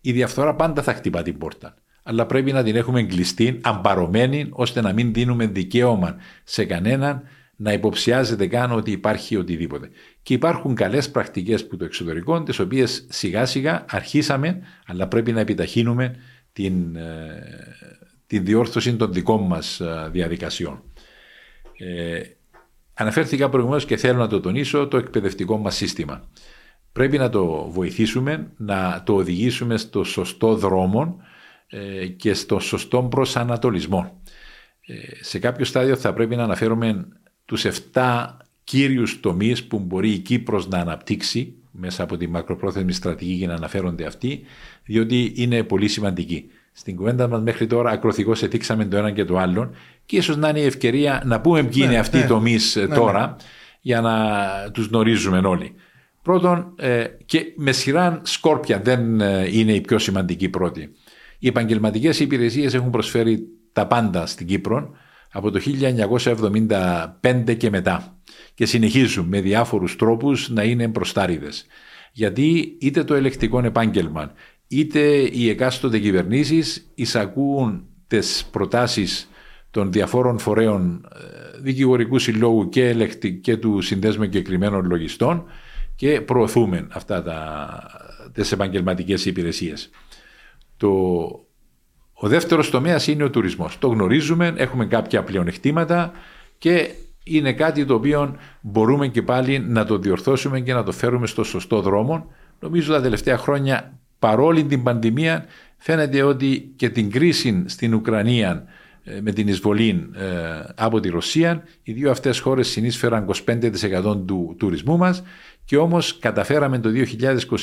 Η διαφθορά πάντα θα χτυπά την πόρτα. Αλλά πρέπει να την έχουμε κλειστή, αμπαρωμένη, ώστε να μην δίνουμε δικαίωμα σε κανέναν να υποψιάζεται καν ότι υπάρχει οτιδήποτε. Και υπάρχουν καλές πρακτικές που το εξωτερικό, τις οποίες σιγά σιγά αρχίσαμε, αλλά πρέπει να επιταχύνουμε την, ε, την διόρθωση των δικών μας ε, διαδικασιών. Ε, αναφέρθηκα προηγουμένως και θέλω να το τονίσω το εκπαιδευτικό μας σύστημα. Πρέπει να το βοηθήσουμε, να το οδηγήσουμε στο σωστό δρόμο ε, και στο σωστό προσανατολισμό. σε κάποιο στάδιο θα πρέπει να αναφέρουμε τους 7 κύριους τομείς που μπορεί η Κύπρος να αναπτύξει μέσα από τη μακροπρόθεσμη στρατηγική να αναφέρονται αυτοί, διότι είναι πολύ σημαντικοί. Στην κουβέντα μας μέχρι τώρα ακροθυγώς ετήξαμε το ένα και το άλλο και ίσως να είναι η ευκαιρία να πούμε ποιοι είναι ναι, αυτοί οι ναι. τομείς ε, ναι, τώρα για να τους γνωρίζουμε όλοι. Πρώτον, ε, και με σειρά σκόρπια δεν ε, είναι η πιο σημαντική πρώτη. Οι επαγγελματικές υπηρεσίες έχουν προσφέρει τα πάντα στην Κύπρο από το 1975 και μετά και συνεχίζουν με διάφορους τρόπους να είναι μπροστάριδες. Γιατί είτε το ελεκτικό επάγγελμα είτε οι εκάστοτε κυβερνήσεις εισακούν τις προτάσεις των διαφόρων φορέων ε, δικηγορικού συλλόγου και, ελεκτη, και του συνδέσμου εγκεκριμένων λογιστών και προωθούμε αυτά τα, τις επαγγελματικές υπηρεσίες. Το, ο δεύτερος τομέας είναι ο τουρισμός. Το γνωρίζουμε, έχουμε κάποια πλεονεκτήματα και είναι κάτι το οποίο μπορούμε και πάλι να το διορθώσουμε και να το φέρουμε στο σωστό δρόμο. Νομίζω τα τελευταία χρόνια παρόλη την πανδημία φαίνεται ότι και την κρίση στην Ουκρανία ε, με την εισβολή ε, από τη Ρωσία οι δύο αυτές χώρες συνείσφεραν 25% του τουρισμού μας και όμως καταφέραμε το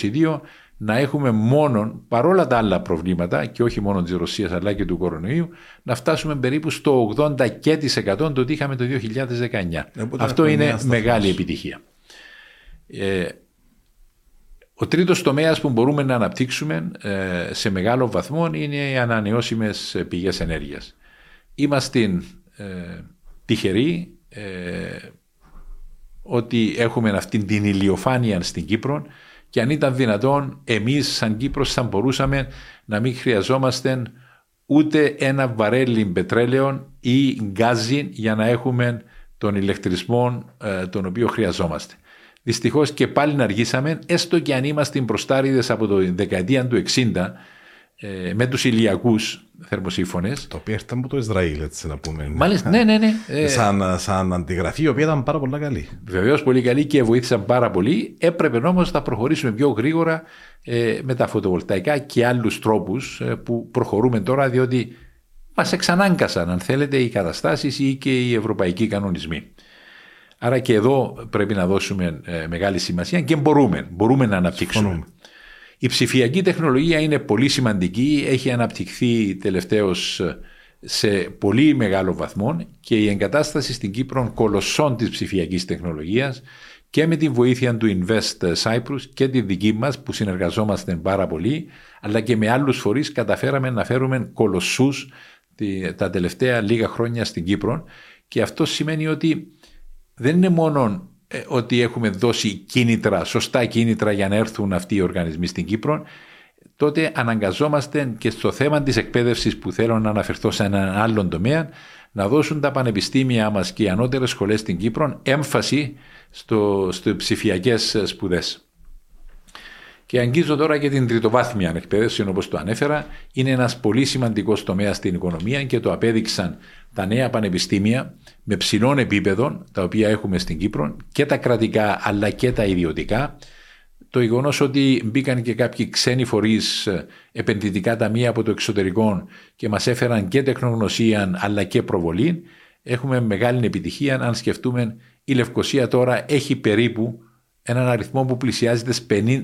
2022 να έχουμε μόνο, παρόλα τα άλλα προβλήματα και όχι μόνο της Ρωσίας αλλά και του κορονοϊού, να φτάσουμε περίπου στο 80% και το ότι είχαμε το 2019. Αυτό είναι μεγάλη επιτυχία. Ε, ο τρίτος τομέας που μπορούμε να αναπτύξουμε ε, σε μεγάλο βαθμό είναι οι ανανεώσιμες πηγές ενέργειας. Είμαστε ε, τυχεροί ε, ότι έχουμε αυτή την ηλιοφάνεια στην Κύπρο και αν ήταν δυνατόν εμείς σαν Κύπρος θα μπορούσαμε να μην χρειαζόμαστε ούτε ένα βαρέλι πετρέλαιο ή γκάζι για να έχουμε τον ηλεκτρισμό τον οποίο χρειαζόμαστε. Δυστυχώς και πάλι να αργήσαμε, έστω και αν είμαστε μπροστάριδες από το δεκαετία του 60, ε, με τους ηλιακούς θερμοσύφωνε. Το οποίο ήρθαν από το Ισραήλ, έτσι να πούμε. Μάλιστα, ναι, ναι. ναι. Ε, σαν, σαν αντιγραφή, η οποία ήταν πάρα πολύ καλή. Βεβαίως πολύ καλή και βοήθησαν πάρα πολύ. Έπρεπε όμως να προχωρήσουμε πιο γρήγορα ε, με τα φωτοβολταϊκά και άλλους τρόπους ε, που προχωρούμε τώρα, διότι μας εξανάγκασαν, αν θέλετε, οι καταστάσεις ή και οι ευρωπαϊκοί κανονισμοί. Άρα και εδώ πρέπει να δώσουμε ε, μεγάλη σημασία και μπορούμε, μπορούμε να αναπτύξουμε. Η ψηφιακή τεχνολογία είναι πολύ σημαντική, έχει αναπτυχθεί τελευταίως σε πολύ μεγάλο βαθμό και η εγκατάσταση στην Κύπρο κολοσσών της ψηφιακής τεχνολογίας και με τη βοήθεια του Invest Cyprus και τη δική μας που συνεργαζόμαστε πάρα πολύ αλλά και με άλλους φορείς καταφέραμε να φέρουμε κολοσσούς τα τελευταία λίγα χρόνια στην Κύπρο. Και αυτό σημαίνει ότι δεν είναι μόνο ε, ότι έχουμε δώσει κίνητρα, σωστά κίνητρα για να έρθουν αυτοί οι οργανισμοί στην Κύπρο, τότε αναγκαζόμαστε και στο θέμα της εκπαίδευσης που θέλω να αναφερθώ σε έναν άλλον τομέα, να δώσουν τα πανεπιστήμια μας και οι ανώτερες σχολές στην Κύπρο έμφαση στο, στο ψηφιακές σπουδές. Και αγγίζω τώρα και την τριτοβάθμια εκπαίδευση, όπως το ανέφερα. Είναι ένας πολύ σημαντικός τομέας στην οικονομία και το απέδειξαν τα νέα πανεπιστήμια με ψηλών επίπεδων, τα οποία έχουμε στην Κύπρο, και τα κρατικά αλλά και τα ιδιωτικά. Το γεγονός ότι μπήκαν και κάποιοι ξένοι φορείς επενδυτικά ταμεία από το εξωτερικό και μας έφεραν και τεχνογνωσία αλλά και προβολή, έχουμε μεγάλη επιτυχία αν σκεφτούμε η Λευκοσία τώρα έχει περίπου έναν αριθμό που πλησιάζει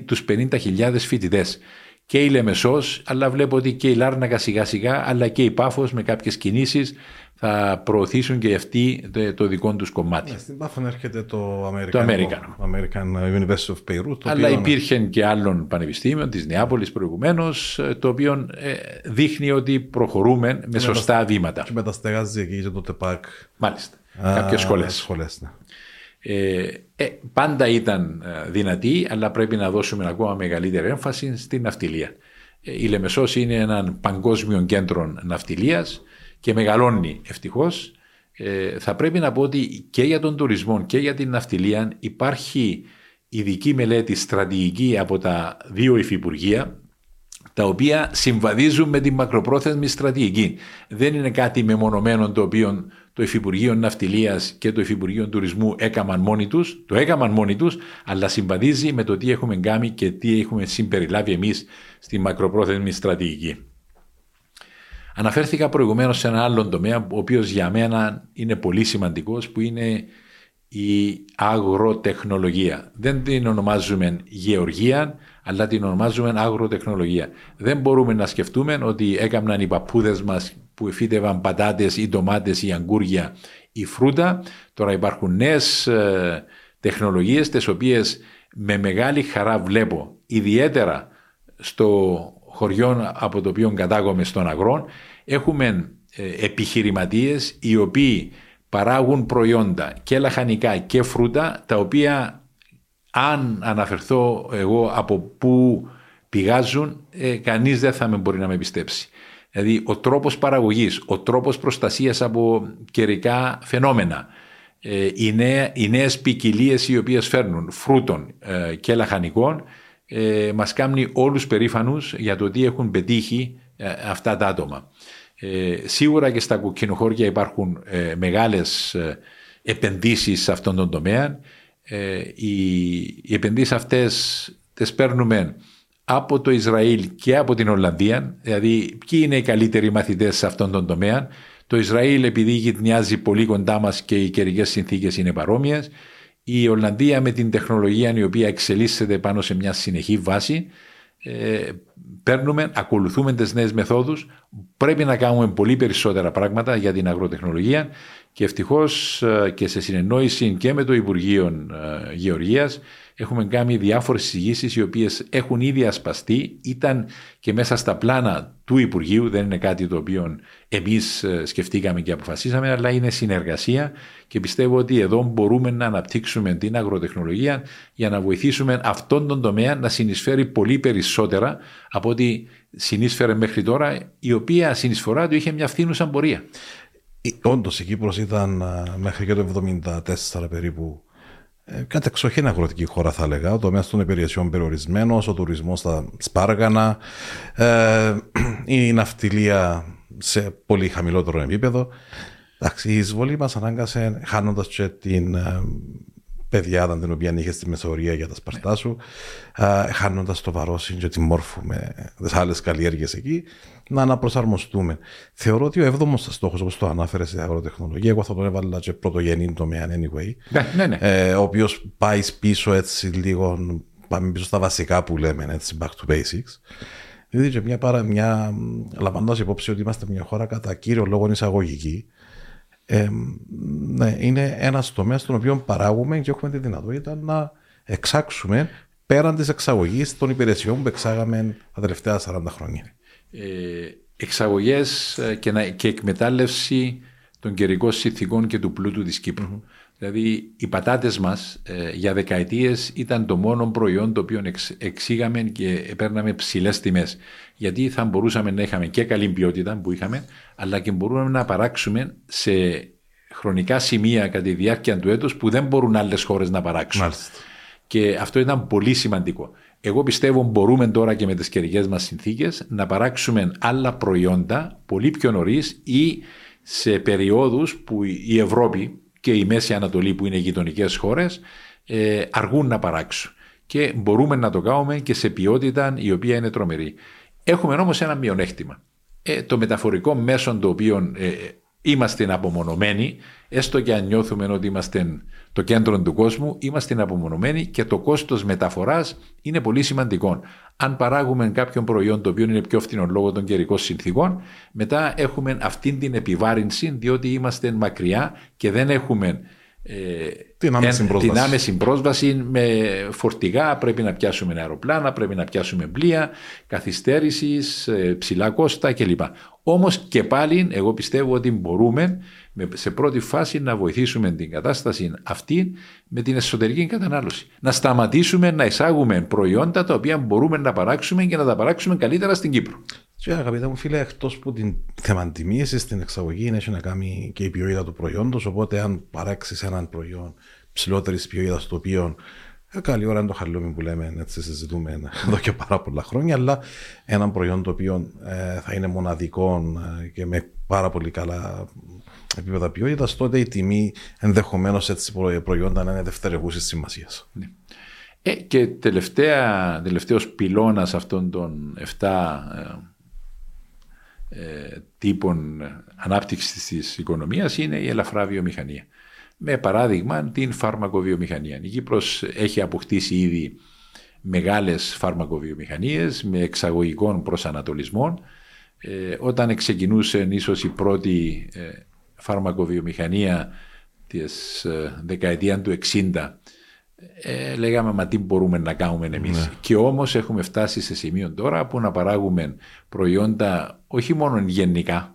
τους 50.000 φοιτητές. Και η Λεμεσός, αλλά βλέπω ότι και η Λάρνακα σιγά σιγά, αλλά και η Πάφος με κάποιες κινήσεις θα προωθήσουν και αυτοί το δικό τους κομμάτι. Ναι, στην Πάφο έρχεται το American, το American. American University of Beirut. Το αλλά οποίο... υπήρχε και άλλων πανεπιστήμιων της Νεάπολης προηγουμένως, το οποίο ε, δείχνει ότι προχωρούμε με σωστά βήματα. Και μεταστεγάζει εκεί και το ΤΕΠΑΚ. Μάλιστα. Κάποιες σχολές. σχολές ναι. Ε, ε, πάντα ήταν ε, δυνατή, αλλά πρέπει να δώσουμε ακόμα μεγαλύτερη έμφαση στην ναυτιλία. Ε, η Λεμεσός είναι ένα παγκόσμιο κέντρο ναυτιλίας και μεγαλώνει ευτυχώς. Ε, θα πρέπει να πω ότι και για τον τουρισμό και για την ναυτιλία υπάρχει ειδική μελέτη στρατηγική από τα δύο υφυπουργεία τα οποία συμβαδίζουν με την μακροπρόθεσμη στρατηγική. Δεν είναι κάτι μεμονωμένο το οποίο το Υφυπουργείο Ναυτιλίας και το Υφυπουργείο Τουρισμού έκαναν μόνοι τους, το έκαναν μόνοι τους, αλλά συμβαδίζει με το τι έχουμε κάνει και τι έχουμε συμπεριλάβει εμείς στη μακροπρόθεσμη στρατηγική. Αναφέρθηκα προηγουμένως σε ένα άλλο τομέα, ο οποίος για μένα είναι πολύ σημαντικός, που είναι η αγροτεχνολογία. Δεν την ονομάζουμε γεωργία, αλλά την ονομάζουμε αγροτεχνολογία. Δεν μπορούμε να σκεφτούμε ότι έκαναν οι παππούδες μας που εφήτευαν πατάτες ή ντομάτες ή αγκούρια ή φρούτα. Τώρα υπάρχουν νέες τεχνολογίες, τις οποίες με μεγάλη χαρά βλέπω, ιδιαίτερα στο χωριό από το οποίο κατάγομαι στον αγρόν, έχουμε ε, επιχειρηματίες οι οποίοι παράγουν προϊόντα και λαχανικά και φρούτα τα οποία αν αναφερθώ εγώ από πού πηγάζουν ε, κανείς δεν θα με μπορεί να με πιστέψει. Δηλαδή ο τρόπος παραγωγής, ο τρόπος προστασίας από καιρικά φαινόμενα, ε, οι, νέα, οι νέες ποικιλίες οι οποίες φέρνουν φρούτων ε, και λαχανικών ε, μας κάνουν όλους περήφανους για το τι έχουν πετύχει ε, αυτά τα άτομα. Ε, σίγουρα και στα κουκκινοχώρια υπάρχουν ε, μεγάλες ε, επενδύσεις σε αυτόν τον τομέα. Ε, οι, οι επενδύσεις αυτές τις παίρνουμε από το Ισραήλ και από την Ολλανδία, δηλαδή ποιοι είναι οι καλύτεροι μαθητές σε αυτόν τον τομέα. Το Ισραήλ επειδή γυρνιάζει πολύ κοντά μας και οι καιρικές συνθήκες είναι παρόμοιες. Η Ολλανδία με την τεχνολογία η οποία εξελίσσεται πάνω σε μια συνεχή βάση ε, παίρνουμε, ακολουθούμε τις νέες μεθόδους, πρέπει να κάνουμε πολύ περισσότερα πράγματα για την αγροτεχνολογία και ευτυχώς ε, και σε συνεννόηση και με το Υπουργείο ε, Γεωργίας έχουμε κάνει διάφορες συζητήσεις οι οποίες έχουν ήδη ασπαστεί, ήταν και μέσα στα πλάνα του Υπουργείου, δεν είναι κάτι το οποίο εμείς ε, σκεφτήκαμε και αποφασίσαμε, αλλά είναι συνεργασία. Και πιστεύω ότι εδώ μπορούμε να αναπτύξουμε την αγροτεχνολογία για να βοηθήσουμε αυτόν τον τομέα να συνεισφέρει πολύ περισσότερα από ό,τι συνείσφερε μέχρι τώρα, η οποία συνεισφορά του είχε μια φθήνουσα πορεία. Όντως η Κύπρος ήταν μέχρι και το 1974 περίπου ε, κατεξοχήν αγροτική χώρα θα έλεγα, ο τομέας των υπηρεσιών περιορισμένος, ο τουρισμός στα σπάργανα, ε, η ναυτιλία σε πολύ χαμηλότερο επίπεδο. Εντάξει, η εισβολή μας ανάγκασε, χάνοντας και την ε, παιδιάδα την οποία είχες στη Μεσορία για τα σπαρτά σου, ε, χάνοντας το βαρόσιν και τη μόρφου με τις άλλες καλλιέργειες εκεί, να αναπροσαρμοστούμε. Θεωρώ ότι ο έβδομος στόχος, όπως το ανάφερε στην αγροτεχνολογία, εγώ θα τον έβαλα και πρωτογενή τομέα anyway. Ναι, ναι, ναι. Ε, ο οποίος πάει πίσω έτσι λίγο, πάμε πίσω στα βασικά που λέμε, έτσι, back to basics. Δηλαδή και μια, παρα, μια λαμβάνοντας υπόψη ότι είμαστε μια χώρα κατά κύριο λόγο εισαγωγική, ε, ναι, είναι ένας τομέας στον οποίο παράγουμε και έχουμε τη δυνατότητα να εξάξουμε πέραν της εξαγωγής των υπηρεσιών που εξάγαμε τα τελευταία 40 χρόνια. Ε, Εξαγωγές ε, και, και εκμετάλλευση των καιρικών συνθηκών και του πλούτου της κυπρου Δηλαδή οι πατάτες μας ε, για δεκαετίες ήταν το μόνο προϊόν το οποίο εξ, εξήγαμε και παίρναμε ψηλές τιμές. Γιατί θα μπορούσαμε να είχαμε και καλή ποιότητα που είχαμε, αλλά και μπορούμε να παράξουμε σε χρονικά σημεία κατά τη διάρκεια του έτους που δεν μπορούν άλλες χώρες να παράξουν. Και αυτό ήταν πολύ σημαντικό. Εγώ πιστεύω μπορούμε τώρα και με τις καιρικές μας συνθήκες να παράξουμε άλλα προϊόντα πολύ πιο νωρίς ή σε περιόδους που η Ευρώπη και η Μέση Ανατολή που είναι γειτονικές χώρες ε, αργούν να παράξουν. Και μπορούμε να το κάνουμε και σε ποιότητα η οποία είναι τρομερή. Έχουμε όμως ένα μειονέκτημα. Ε, το μεταφορικό μέσο το οποίο ε, είμαστε απομονωμένοι, έστω και αν νιώθουμε ότι είμαστε το κέντρο του κόσμου, είμαστε απομονωμένοι και το κόστος μεταφοράς είναι πολύ σημαντικό. Αν παράγουμε κάποιον προϊόν το οποίο είναι πιο φθηνό λόγω των καιρικών συνθήκων, μετά έχουμε αυτή την επιβάρυνση διότι είμαστε μακριά και δεν έχουμε ε, την, άμεση πρόσβαση. την άμεση πρόσβαση με φορτηγά, πρέπει να πιάσουμε αεροπλάνα, πρέπει να πιάσουμε πλοία, καθυστέρησης, ε, ψηλά κόστα κλπ. Όμως και πάλι εγώ πιστεύω ότι μπορούμε σε πρώτη φάση να βοηθήσουμε την κατάσταση αυτή με την εσωτερική κατανάλωση. Να σταματήσουμε να εισάγουμε προϊόντα τα οποία μπορούμε να παράξουμε και να τα παράξουμε καλύτερα στην Κύπρο. Και αγαπητέ μου φίλε, εκτός που την θεμαντιμίεση στην εξαγωγή έχει να κάνει και η ποιότητα του προϊόντος. Οπότε, αν παράξεις έναν προϊόν ψηλότερης ποιότητας, το οποίο ε, καλή ώρα είναι το χαλούμι που λέμε, έτσι συζητούμε εδώ και πάρα πολλά χρόνια, αλλά έναν προϊόν το οποίο ε, θα είναι μοναδικό ε, και με πάρα πολύ καλά επίπεδα ποιότητας, τότε η τιμή ενδεχομένως έτσι προϊόντα να είναι δευτερευούση σημασίας. Ναι. Ε, και τελευταία, τελευταίος πυλώνας αυτών των 7 ε, τύπων ανάπτυξης της οικονομίας είναι η ελαφρά βιομηχανία. Με παράδειγμα την φαρμακοβιομηχανία. Η Κύπρος έχει αποκτήσει ήδη μεγάλες φαρμακοβιομηχανίες με εξαγωγικών προσανατολισμών. Ε, όταν ξεκινούσε ίσως η πρώτη ε, φαρμακοβιομηχανία της ε, δεκαετία του 60 ε, λέγαμε μα τι μπορούμε να κάνουμε εμείς. Ναι. Και όμως έχουμε φτάσει σε σημείο τώρα που να παράγουμε προϊόντα όχι μόνο γενικά,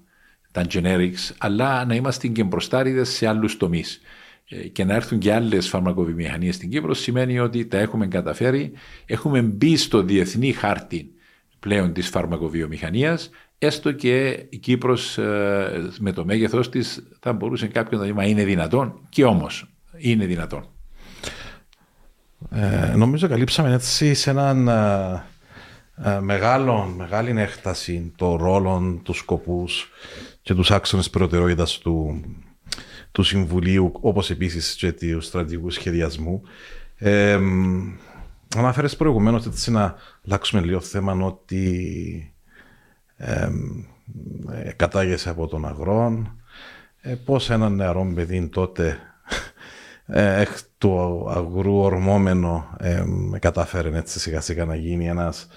τα generics, αλλά να είμαστε και μπροστάριδες σε άλλους τομείς. Ε, και να έρθουν και άλλες φαρμακοβιομηχανίες στην Κύπρο σημαίνει ότι τα έχουμε καταφέρει. Έχουμε μπει στο διεθνή χάρτη πλέον της φαρμακοβιομηχανίας έστω και η Κύπρος ε, με το μέγεθός της θα μπορούσε κάποιον να πει μα είναι δυνατόν και όμως είναι δυνατόν. Ε, νομίζω καλύψαμε έτσι σε έναν ε, ε, μεγάλο, μεγάλη έκταση το ρόλο, τους σκοπούς και τους άξονες προτεραιότητας του, του Συμβουλίου, όπως επίσης και του στρατηγικού σχεδιασμού. Ε, αναφέρες προηγουμένως έτσι να αλλάξουμε λίγο θέμα ότι ε, κατάγεσαι από τον αγρόν, ε, πώς έναν νεαρό παιδί τότε ε, εκ του αγρού ορμόμενο ε, κατάφερε έτσι σιγά σιγά να γίνει ένας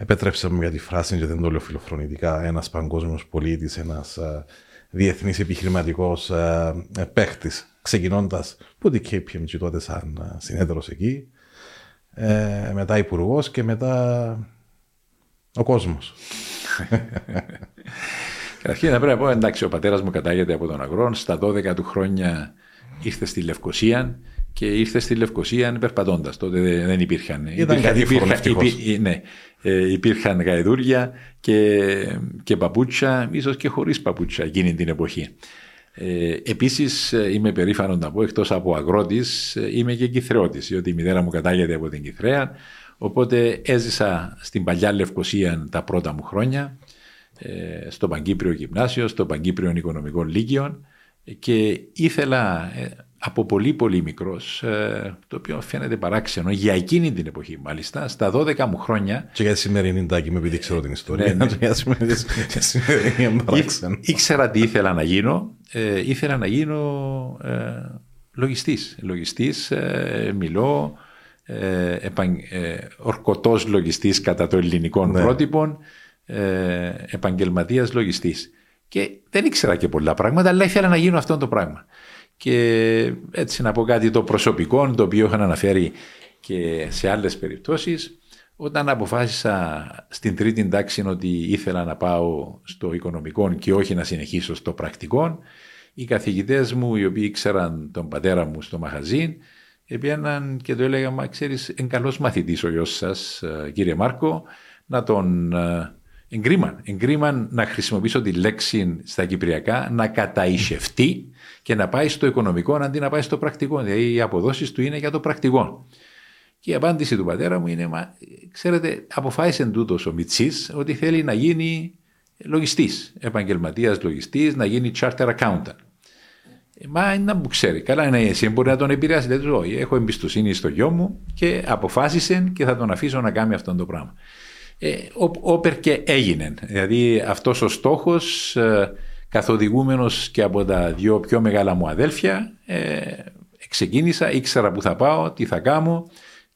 επέτρεψε μου για τη φράση και δεν το λέω φιλοφρονητικά ένας παγκόσμιος πολίτης, ένας ε, διεθνής επιχειρηματικός ε, παίχτης ξεκινώντας που την KPMG τότε σαν ε, συνέδρος εκεί ε, μετά υπουργός και μετά ο κόσμος. Καταρχήν θα πρέπει να πω εντάξει ο πατέρας μου κατάγεται από τον Αγρόν στα 12 του χρόνια ήρθε στη Λευκοσία και ήρθες στη Λευκοσία περπατώντα. Τότε δεν υπήρχαν. Ήταν υπήρχαν, υπήρχαν, ναι, ε, υπήρχαν γαϊδούρια και, και παπούτσα, ίσως και χωρίς παπούτσα εκείνη την εποχή. Ε, Επίσης, ε, είμαι περήφανος να πω, εκτός από αγρότης, ε, είμαι και κυθρεώτης, διότι η μητέρα μου κατάγεται από την Κυθρέα. Οπότε έζησα στην παλιά Λευκοσία τα πρώτα μου χρόνια, ε, στο Παγκύπριο Γυμνάσιο, στο Παγκύπριο Οικονομικών Λύκειων και ήθελα από πολύ πολύ μικρός, ε, το οποίο φαίνεται παράξενο, για εκείνη την εποχή μάλιστα, στα 12 μου χρόνια... Και για τη σημερινή τάκη, με επειδή ξέρω την ιστορία. Ναι, ναι. για τη σημερινή παράξενο. Ήξερα τι ήθελα να γίνω. Ε, ήθελα να γίνω ε, λογιστής. Λογιστής, ε, μιλώ, ε, επαν, ε, ορκωτός λογιστής κατά το ελληνικό ναι. πρότυπο, ε, επαγγελματίας λογιστής. Και δεν ήξερα και πολλά πράγματα, αλλά ήθελα να γίνω αυτό το πράγμα. Και έτσι να πω κάτι το προσωπικό, το οποίο είχαν αναφέρει και σε άλλες περιπτώσεις, όταν αποφάσισα στην τρίτη τάξη ότι ήθελα να πάω στο οικονομικό και όχι να συνεχίσω στο πρακτικό, οι καθηγητές μου, οι οποίοι ήξεραν τον πατέρα μου στο μαχαζίν, έπιαναν και το έλεγα, μα ξέρεις, είναι καλός μαθητής ο γιος σας, ε, κύριε Μάρκο, να τον ε, εγκρίμαν. Εγκρίμαν να χρησιμοποιήσω τη λέξη στα κυπριακά, να καταϊσευτεί και να πάει στο οικονομικό αντί να πάει στο πρακτικό. Δηλαδή οι αποδόσεις του είναι για το πρακτικό. Και η απάντηση του πατέρα μου είναι, μα, ξέρετε, αποφάσισε τούτος ο Μιτσή ότι θέλει να γίνει λογιστής, επαγγελματίας λογιστής, να γίνει charter accountant. Ε, μα είναι να μου ξέρει. Καλά είναι εσύ, μπορεί να τον επηρεάσει. Δεν του έχω εμπιστοσύνη στο γιο μου και αποφάσισε και θα τον αφήσω να κάνει αυτό το πράγμα. Ε, όπερ και έγινε. Δηλαδή αυτός ο στόχος ε, καθοδηγούμενος και από τα δύο πιο μεγάλα μου αδέλφια ε, ξεκίνησα, ήξερα που θα πάω, τι θα κάνω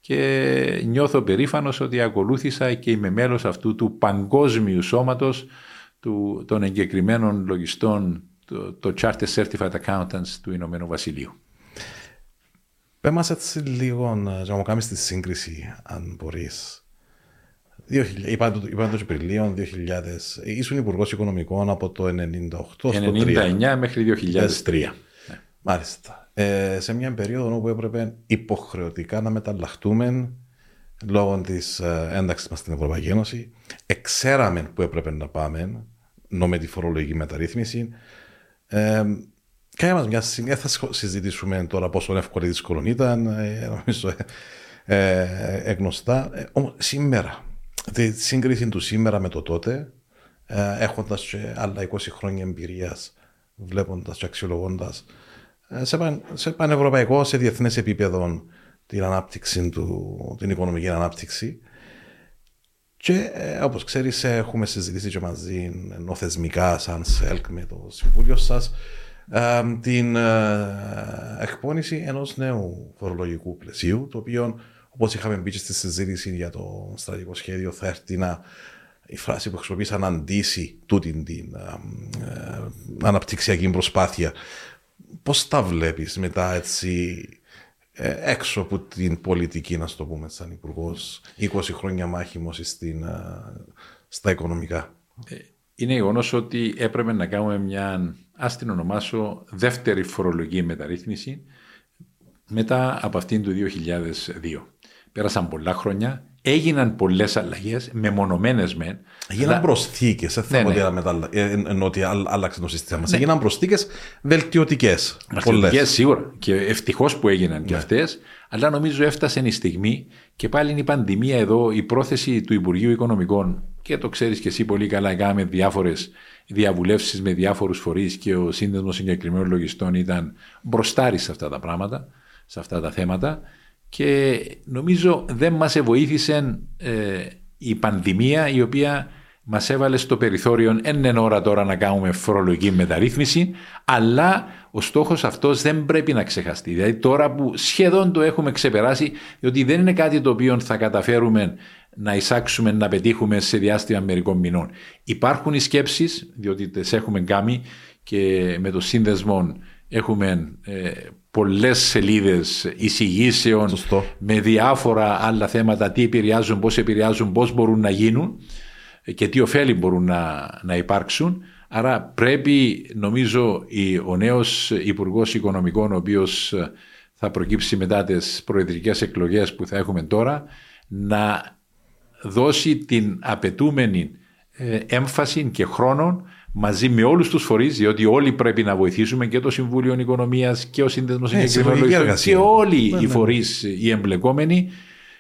και νιώθω περήφανος ότι ακολούθησα και είμαι μέλος αυτού του παγκόσμιου σώματος του, των εγκεκριμένων λογιστών, το, το Charter Certified Accountants του Ηνωμένου Βασιλείου. Πες μας έτσι λίγο να μου κάνεις τη σύγκριση, αν μπορείς, Είπα το, είπα το Απριλίου 2000. Ήσουν υπουργός Οικονομικών από το 1998 99 μέχρι 2003. Ναι. Μάλιστα. Ε, σε μια περίοδο όπου έπρεπε υποχρεωτικά να μεταλλαχτούμε λόγω της ε, ένταξης μας στην Ευρωπαϊκή Ένωση. Εξέραμε που έπρεπε να πάμε νο με τη φορολογική μεταρρύθμιση. Ε, Κάνε μια στιγμή, θα συζητήσουμε τώρα πόσο εύκολη ή δύσκολο ήταν, ε, νομίζω ε, ε, γνωστά. Ε, όμως σήμερα, τη σύγκριση του σήμερα με το τότε, ε, έχοντας άλλα 20 χρόνια εμπειρίας, βλέποντας και αξιολογώντας ε, σε, σε πανευρωπαϊκό, σε διεθνές επίπεδο την ανάπτυξη του, την οικονομική ανάπτυξη. Και ε, όπως ξέρεις, έχουμε συζητήσει και μαζί νοθεσμικά, σαν ΣΕΛΚ, με το συμβούλιο σας, ε, την ε, εκπόνηση ενός νέου φορολογικού πλαισίου, το οποίο Όπως είχαμε μπει στη συζήτηση για το στρατηγικό σχέδιο, θα έρθει να η φράση που χρησιμοποίησα να αντίσει τούτη την ε, αναπτυξιακή προσπάθεια. Πώς τα βλέπεις μετά έτσι ε, έξω από την πολιτική, να το πούμε, σαν υπουργός, 20 χρόνια μάχημος στα οικονομικά; Ε, είναι γεγονός ότι έπρεπε να κάνουμε μια, ας την ονομάσω, δεύτερη φορολογική μεταρρύθμιση μετά από αυτήν του 2002. Πέρασαν πολλά χρόνια. Έγιναν πολλές αλλαγές, μεμονωμένες μεν. Έγιναν προσθήκες. Δεν θα ναι, ναι. ενώ ότι άλλαξε το σύστημα μας. Ναι. Έγιναν προσθήκες βελτιωτικές. Βελτιωτικές σίγουρα. Και ευτυχώς που έγιναν ναι. και αυτές. Αλλά νομίζω έφτασε η στιγμή και πάλι είναι η πανδημία εδώ, η πρόθεση του Υπουργείου Οικονομικών. Και το ξέρεις και εσύ πολύ καλά, κάναμε διάφορες διαβουλεύσεις με διάφορους φορείς και ο σύνδεσμος συγκεκριμένων λογιστών ήταν μπροστάρι σε αυτά τα πράγματα, σε αυτά τα θέματα και νομίζω δεν μας βοήθησε ε, η πανδημία η οποία μας έβαλε στο περιθώριο εν ώρα τώρα να κάνουμε φορολογική μεταρρύθμιση αλλά ο στόχος αυτός δεν πρέπει να ξεχαστεί. Δηλαδή τώρα που σχεδόν το έχουμε ξεπεράσει διότι δεν είναι κάτι το οποίο θα καταφέρουμε να εισάξουμε, να πετύχουμε σε διάστημα μερικών μηνών. Υπάρχουν οι σκέψεις, διότι τις έχουμε κάνει και με το σύνδεσμο έχουμε ε, πολλές σελίδες εισηγήσεων με διάφορα άλλα θέματα, τι επηρεάζουν, πώς επηρεάζουν, πώς μπορούν να γίνουν και τι ωφέλη μπορούν να, να υπάρξουν. Άρα πρέπει νομίζω ο νέος Υπουργός Οικονομικών ο οποίος θα προκύψει μετά τις προεδρικές εκλογές που θα έχουμε τώρα να δώσει την απαιτούμενη ε, έμφαση και χρόνο μαζί με όλους τους φορείς, διότι όλοι πρέπει να βοηθήσουμε και το Συμβούλιο Οικονομίας και ο Σύνδεσμος Εγκεκριμένων και όλοι ναι, οι ναι. φορείς οι εμπλεκόμενοι,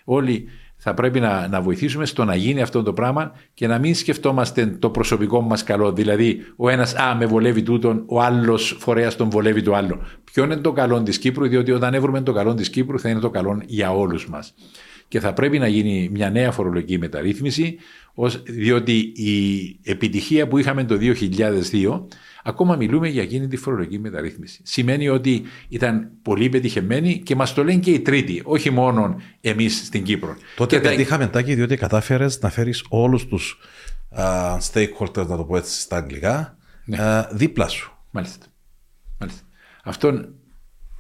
όλοι θα πρέπει να, να βοηθήσουμε στο να γίνει αυτό το πράγμα και να μην σκεφτόμαστε το προσωπικό μας καλό. Δηλαδή, ο ένας, Α, με βολεύει τούτον, ο άλλος φορέας τον βολεύει το άλλο. Ποιο είναι το καλό της Κύπρου, διότι όταν έβρουμε το καλό της Κύπρου θα είναι το καλό για όλους μας. Και θα πρέπει να γίνει μια νέα φορολογική μεταρρύθμιση, διότι η επιτυχία που είχαμε το 2002 Ακόμα μιλούμε για εκείνη τη φορολογική μεταρρύθμιση. Σημαίνει ότι ήταν πολύ πετυχημένη και μας το λένε και οι τρίτοι, όχι μόνο εμείς στην Κύπρο. Τότε και πετύχαμε τάκι διότι κατάφερες να φέρεις όλους τους uh, stakeholders, να το πω έτσι στα αγγλικά, ναι. uh, δίπλα σου. Μάλιστα. Μάλιστα. Αυτό,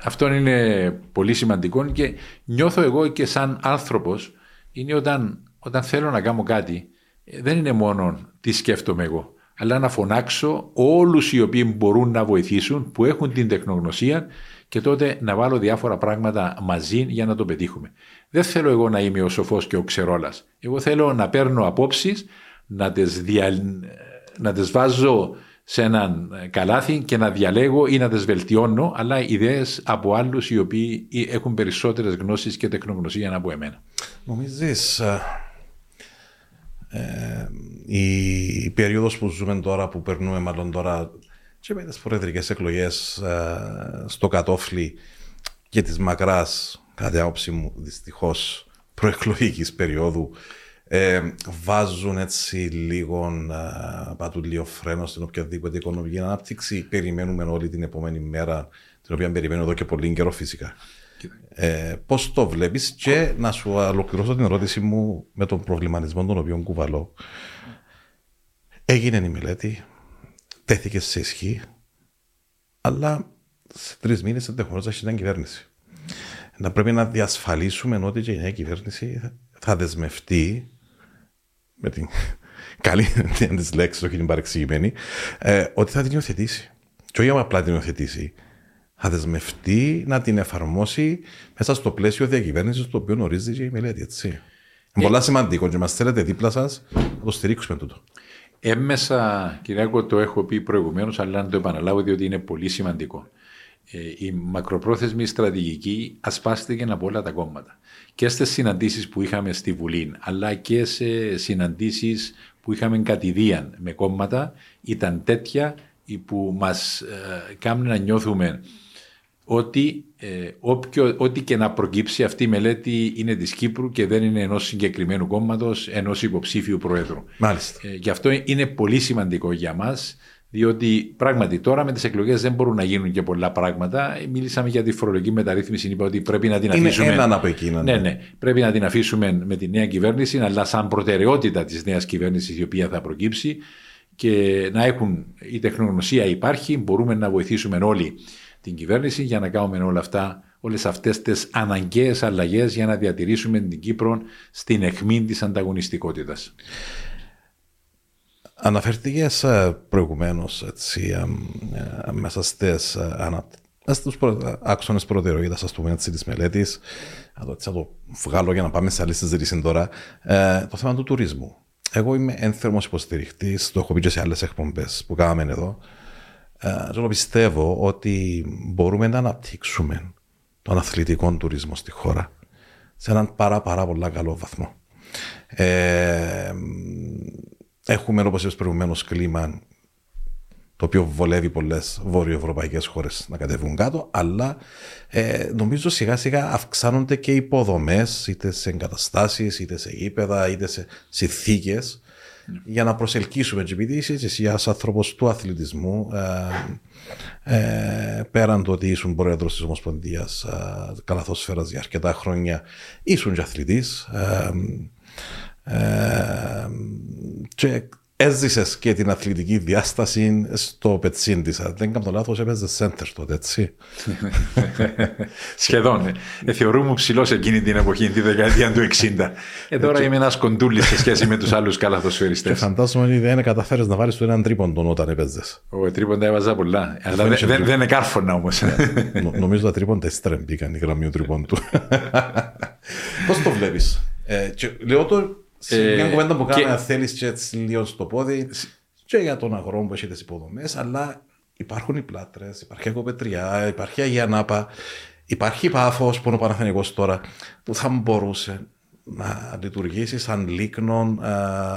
αυτό είναι πολύ σημαντικό και νιώθω εγώ και σαν άνθρωπος είναι όταν, όταν θέλω να κάνω κάτι, ε, δεν είναι μόνο τι σκέφτομαι εγώ αλλά να φωνάξω όλους οι οποίοι μπορούν να βοηθήσουν, που έχουν την τεχνογνωσία και τότε να βάλω διάφορα πράγματα μαζί για να το πετύχουμε. Δεν θέλω εγώ να είμαι ο σοφός και ο ξερόλας. Εγώ θέλω να παίρνω απόψεις, να τις, δια... να τις βάζω σε έναν καλάθι και να διαλέγω ή να τις βελτιώνω, αλλά ιδέες από άλλους οι οποίοι έχουν περισσότερες γνώσεις και τεχνογνωσία από εμένα. Νομίζεις ε, ε, η περίοδος που ζούμε τώρα, που περνούμε μάλλον τώρα και με τις προεδρικές εκλογές ε, στο κατόφλι και της μακράς, κατά άποψη μου, δυστυχώς προεκλογικής περίοδου, ε, βάζουν έτσι λίγο ε, πατούν λίγο φρένο στην οποιαδήποτε οικονομική ανάπτυξη. Περιμένουμε όλη την επόμενη μέρα, την οποία περιμένω εδώ και πολύ καιρό φυσικά. Ε, Πώς το βλέπεις, και να σου ολοκληρώσω την ερώτηση μου με τον προβληματισμό τον οποίο κουβαλώ. Έγινε η μελέτη, τέθηκε σε ισχύ, αλλά σε τρεις μήνες ενδεχομένως θα έχει κυβέρνηση. Να πρέπει να διασφαλίσουμε ότι και η νέα κυβέρνηση θα δεσμευτεί με την καλή της λέξης, όχι την παρεξηγημένη, ε, ότι θα την υιοθετήσει. Και όχι απλά την υιοθετήσει, θα δεσμευτεί να την εφαρμόσει μέσα στο πλαίσιο διακυβέρνησης το οποίο ορίζει και η μελέτη. Έτσι. Είναι ε, πολύ σημαντικό και μας θέλετε δίπλα σας να το στηρίξουμε τούτο. Έμμεσα, Κυριακό, το έχω πει προηγουμένως, αλλά να το επαναλάβω διότι είναι πολύ σημαντικό. Ε, η μακροπρόθεσμη στρατηγική ασπάστηκε από όλα τα κόμματα. Και στις συναντήσεις που είχαμε στη Βουλή, αλλά και σε συναντήσεις που είχαμε κατηδίαν με κόμματα, ήταν τέτοια που μας ε, κάνουν να νιώθουμε ότι ε, όποιο, ό,τι και να προκύψει αυτή η μελέτη είναι της Κύπρου και δεν είναι ενός συγκεκριμένου κόμματος, ενός υποψήφιου Προέδρου. Μάλιστα. Ε, και αυτό είναι πολύ σημαντικό για μας, διότι πράγματι τώρα με τις εκλογές δεν μπορούν να γίνουν και πολλά πράγματα. Μίλησαμε για τη φορολογική μεταρρύθμιση, είπα ότι πρέπει να την είναι αφήσουμε. Έναν από εκείνα. Ναι, ναι. Πρέπει να την αφήσουμε με τη νέα κυβέρνηση, αλλά σαν προτεραιότητα της νέας κυβέρνησης η οποία θα προκύψει και να έχουν η τεχνογνωσία υπάρχει, μπορούμε να βοηθήσουμε όλοι την κυβέρνηση για να κάνουμε όλα αυτά, όλες αυτές τις αναγκαίες αλλαγές για να διατηρήσουμε την Κύπρο στην αιχμή της ανταγωνιστικότητας. Αναφέρθηκε προηγουμένως μέσα στις στους άξονες προτεραιότητας της μελέτης, θα το βγάλω για να πάμε σε άλλη συζήτηση τώρα, ε, το θέμα του τουρισμού. Εγώ είμαι ένθερμος υποστηριχτής, το έχω πει και σε άλλες εκπομπές που κάναμε εδώ. Ε, πιστεύω ότι μπορούμε να αναπτύξουμε τον αθλητικό τουρισμό στη χώρα σε έναν πάρα, πάρα πολύ καλό βαθμό. Ε, έχουμε, όπως είπες προηγουμένως, κλίμα το οποίο βολεύει πολλές βόρειο-ευρωπαϊκέ χώρες να κατεβούν κάτω, αλλά ε, νομίζω σιγά σιγά αυξάνονται και οι υποδομές, είτε σε εγκαταστάσεις, είτε σε γήπεδα, είτε σε συνθήκες, για να προσελκύσουμε. Και επειδή είσαι εσύ ένας άνθρωπος του αθλητισμού, ε, ε, πέραν το ότι ήσουν πρόεδρος της Ομοσπονδίας ε, Καλαθόσφαιρας για αρκετά χρόνια, ήσουν και αθλητής. Ε, ε, και έζησες και την αθλητική διάσταση στο πετσίν της. Δεν κάνω λάθος, έπαιζες center τότε, έτσι. Σχεδόν. Ε, θεωρούμε ψηλός εκείνη την εποχή, τη δεκαετία του 60. Ε, τώρα είμαι ένας κοντούλης σε σχέση με τους άλλους καλαθοσφαιριστέ. Και φαντάζομαι ότι δεν καταφέρεις να βάλεις του έναν τρίποντο όταν έπαιζες. Ο τρίποντα έβαζα πολλά. Αλλά δεν, δεν, δεν είναι κάρφωνα όμως. Νομίζω τα τρίποντα στρεμπήκαν η γραμμή του τρίποντου. Πώς το βλέπεις; Ε, λέω το σε μια κουβέντα που κάνουμε, θέλεις και έτσι λίγο στο πόδι. και για τον αγρό που έχει τις υποδομές, αλλά υπάρχουν οι πλάτρες, υπάρχει η υπάρχει η Αγία Νάπα, υπάρχει πάφος που είναι ο Παναθενικό τώρα, που θα μπορούσε να λειτουργήσει σαν λίκνο ε,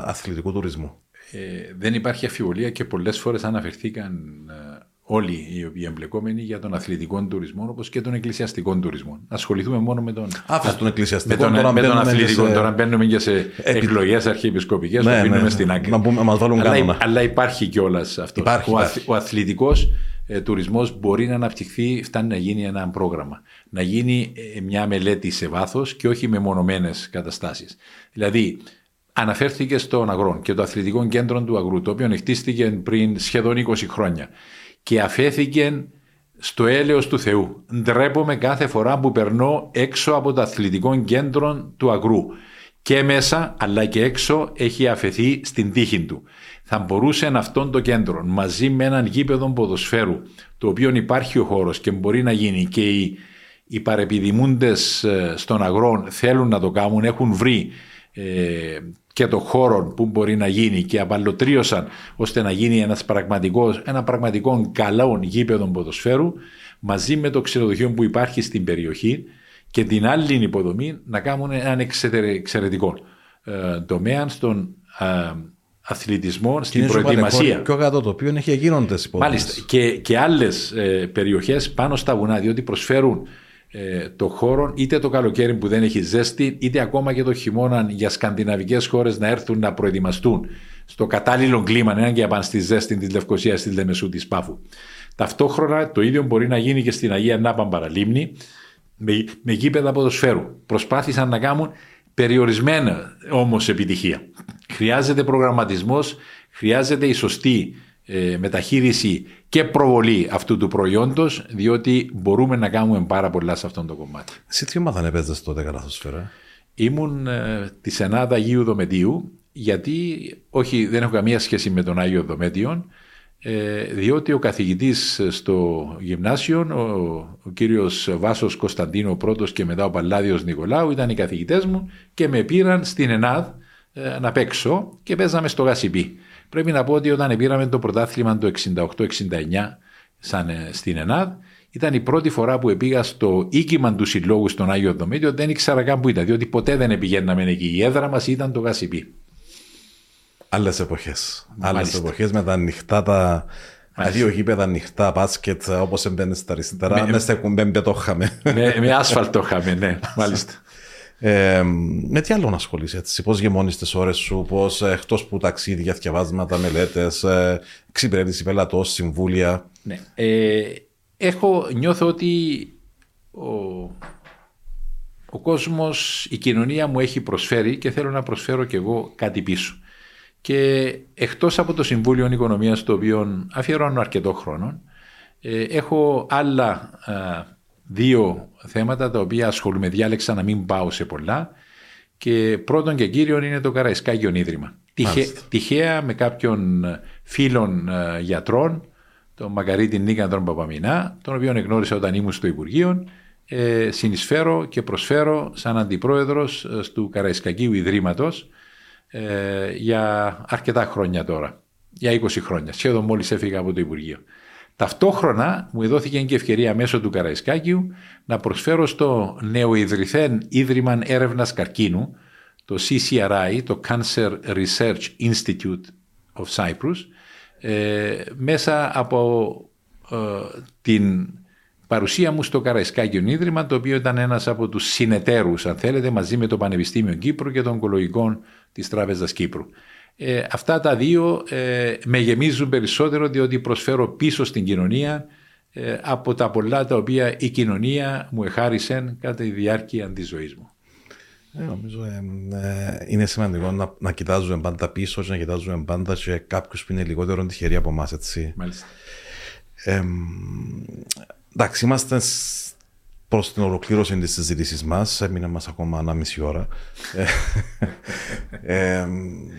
αθλητικού τουρισμού. Ε, δεν υπάρχει αφιβολία και πολλές φορές αναφερθήκαν ε, όλοι οι οποίοι εμπλεκόμενοι για τον αθλητικό τουρισμό όπως και τον εκκλησιαστικό τουρισμό. Ασχοληθούμε μόνο με τον, Άφησε τον εκκλησιαστικό. Με τον, με τον αθλητικό. Σε... Τώρα μπαίνουμε και σε Επι... εκλογές αρχιεπισκοπικές ναι, που ναι, ναι, στην άκρη. Να πούμε, μας βάλουν αλλά, αλλά υπάρχει κιόλας αυτός. Υπάρχει, ο, ο αθλητικός ε, τουρισμός μπορεί να αναπτυχθεί, φτάνει να γίνει ένα πρόγραμμα. Να γίνει ε, μια μελέτη σε βάθος και όχι με μονομένες καταστάσεις. Δηλαδή, αναφέρθηκε στον Αγρόν και το αθλητικό κέντρο του Αγρού, το οποίο χτίστηκε πριν σχεδόν 20 χρόνια και αφέθηκε στο έλεος του Θεού. Ντρέπομαι κάθε φορά που περνώ έξω από το αθλητικό κέντρο του Αγρού. Και μέσα αλλά και έξω έχει αφαιθεί στην τύχη του. Θα μπορούσε αυτόν το κέντρο μαζί με έναν γήπεδο ποδοσφαίρου το οποίο υπάρχει ο χώρος και μπορεί να γίνει και οι, οι παρεπιδημούντες ε, στον αγρό θέλουν να το κάνουν, έχουν βρει ε, και το χώρο που μπορεί να γίνει και απαλωτρίωσαν ώστε να γίνει ένας πραγματικός, ένα πραγματικό καλό γήπεδο ποδοσφαίρου μαζί με το ξενοδοχείο που υπάρχει στην περιοχή και την άλλη υποδομή να κάνουν έναν εξαιρετικό ε, τομέα στον ε, αθλητισμό, στην προετοιμασία. Και ο το οποίο έχει γίνονται υποδομές. Μάλιστα. Και, και άλλες ε, περιοχές πάνω στα βουνά, διότι προσφέρουν ε, το χώρο, είτε το καλοκαίρι που δεν έχει ζέστη, είτε ακόμα και το χειμώνα για σκανδιναβικές χώρες να έρθουν να προετοιμαστούν στο κατάλληλο κλίμα, να και πάνε στη ζέστη της Λευκοσίας, της Λεμεσού, της Πάφου. Ταυτόχρονα το ίδιο μπορεί να γίνει και στην Αγία Νάπα Παραλίμνη με, με γήπεδα ποδοσφαίρου. Προσπάθησαν να κάνουν περιορισμένα όμως επιτυχία. Χρειάζεται προγραμματισμός, χρειάζεται η σωστή ε, μεταχείριση και προβολή αυτού του προϊόντος διότι μπορούμε να κάνουμε πάρα πολλά σε αυτό το κομμάτι. Σε τι ομάδα έπαιζες τότε καλαθοσφαίρα; Ήμουν ε, της Ενάδα Αγίου Δομετίου γιατί όχι δεν έχω καμία σχέση με τον Άγιο Δομέτιον ε, διότι ο καθηγητής στο γυμνάσιο, ο, ο κύριος Βάσος Κωνσταντίνο πρώτος και μετά ο Παλάδιος Νικολάου ήταν οι καθηγητές μου και με πήραν στην ΕΝΑΔ ε, να παίξω και παίζαμε στο Γασιπί. Πρέπει να πω ότι όταν πήραμε το πρωτάθλημα το 68-69 σαν ε, στην ΕΝΑΔ, ήταν η πρώτη φορά που πήγα στο οίκημα του συλλόγου στον Άγιο Δομήτιο. Δεν ήξερα καν που ήταν, διότι ποτέ δεν πηγαίναμε εκεί. Η έδρα μας ήταν το Γασιπί. Άλλες εποχές. Άλλες εποχές με τα ανοιχτά τα. Δύο γήπεδα ανοιχτά, μπάσκετ, όπως έμπαινε στα αριστερά, μέσα στα κουμπέμπε το είχαμε. Με, με άσφαλτο είχαμε, ναι, μάλιστα. Ε, με τι άλλο να ασχολείσαι, έτσι, πώς γεμώνεις τις ώρες σου, πώς ε, εκτός που ταξίδια, διαβάσματα, μελέτες, ε, εξυπηρέτηση πελατός, συμβούλια. Ναι. Ε, έχω, νιώθω ότι ο, ο κόσμος, η κοινωνία μου έχει προσφέρει και θέλω να προσφέρω κι εγώ κάτι πίσω. Και εκτός από το Συμβούλιο Οικονομίας, το οποίο αφιερώνω αρκετό χρόνο, ε, έχω άλλα δύο θέματα τα οποία ασχολούμαι. Διάλεξα να μην πάω σε πολλά. Και πρώτον και κύριον είναι το Καραϊσκάγιον Ίδρυμα. τυχαία με κάποιον φίλων ε, γιατρών, τον Μακαρίτη Νίκανδρον Παπαμινά, τον οποίο γνώρισα όταν ήμουν στο Υπουργείο, ε, συνεισφέρω και προσφέρω σαν αντιπρόεδρος ε, του Καραϊσκακίου Ιδρύματος ε, για αρκετά χρόνια τώρα. Για 20 χρόνια, σχεδόν μόλις έφυγα από το Υπουργείο. Ταυτόχρονα μου δόθηκε και ευκαιρία μέσω του Καραϊσκάκιου να προσφέρω στο νεοειδρυθέν Ίδρυμα Έρευνας Καρκίνου, το CCRI, το Cancer Research Institute of Cyprus, ε, μέσα από ε, την παρουσία μου στο Καραϊσκάκιο Ίδρυμα, το οποίο ήταν ένας από τους συνεταίρους, αν θέλετε, μαζί με το Πανεπιστήμιο Κύπρου και των Οικολογικών της Τράπεζας Κύπρου. Ε, αυτά τα δύο ε, με γεμίζουν περισσότερο διότι προσφέρω πίσω στην κοινωνία ε, από τα πολλά τα οποία η κοινωνία μου εχάρισε κατά τη διάρκεια της ζωής μου. Ε, νομίζω είναι σημαντικό να, να κοιτάζουμε πάντα πίσω και να κοιτάζουμε πάντα και κάποιους που είναι λιγότερο τυχεροί από εμάς, έτσι. Μάλιστα. εντάξει, είμαστε προς την ολοκλήρωση της συζήτησης μας. Έμεινε μας ακόμα ένα μισή ώρα. ε, ε,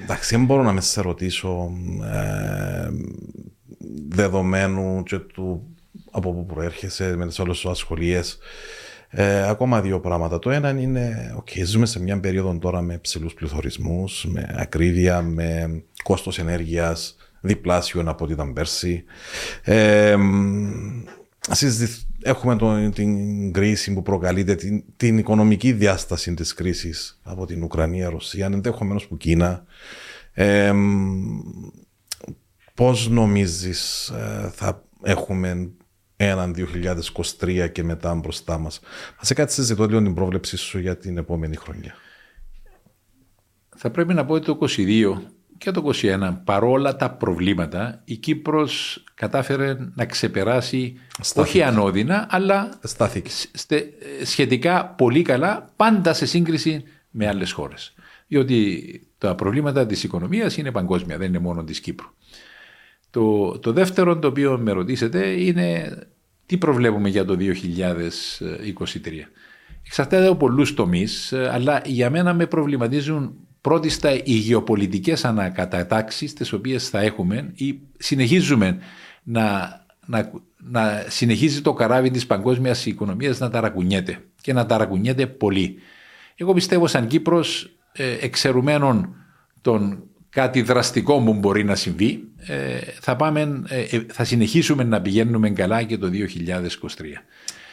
εντάξει, δεν μπορώ να με σε ρωτήσω ε, δεδομένου και του από πού προέρχεσαι με τις όλες σου ασχολίες. Ε, ακόμα δύο πράγματα. Το ένα είναι, okay, ζούμε σε μια περίοδο τώρα με ψηλούς πληθωρισμούς, με ακρίβεια, με κόστος ενέργειας διπλάσιο από ό,τι ήταν πέρσι. Ε, έχουμε το, την κρίση που προκαλείται, την, την οικονομική διάσταση της κρίσης από την Ουκρανία, Ρωσία, ενδεχομένως που Κίνα. Ε, πώς νομίζεις ε, θα έχουμε έναν 2023 και μετά μπροστά μας; Σε κάτι συζητώ λίγο την πρόβλεψή σου για την επόμενη χρονιά. Θα πρέπει να πω ότι το 22 και το 2021, παρόλα τα προβλήματα, η Κύπρος κατάφερε να ξεπεράσει όχι ανώδυνα, αλλά σχετικά πολύ καλά, πάντα σε σύγκριση με άλλες χώρες. Διότι τα προβλήματα της οικονομίας είναι παγκόσμια, δεν είναι μόνο της Κύπρου. Το, το δεύτερο το οποίο με ρωτήσετε είναι τι προβλέπουμε για το 2023. Εξαρτάται από πολλούς τομείς, αλλά για μένα με προβληματίζουν πρώτιστα οι γεωπολιτικές ανακατατάξεις τις οποίες θα έχουμε ή συνεχίζουμε να, να, να συνεχίζει το καράβι της παγκόσμιας οικονομίας να ταρακουνιέται και να ταρακουνιέται πολύ. Εγώ πιστεύω σαν Κύπρος ε, εξαιρουμένων των κάτι δραστικό που μπορεί να συμβεί ε, θα, πάμε, ε, ε, θα συνεχίσουμε να πηγαίνουμε καλά και το 2023.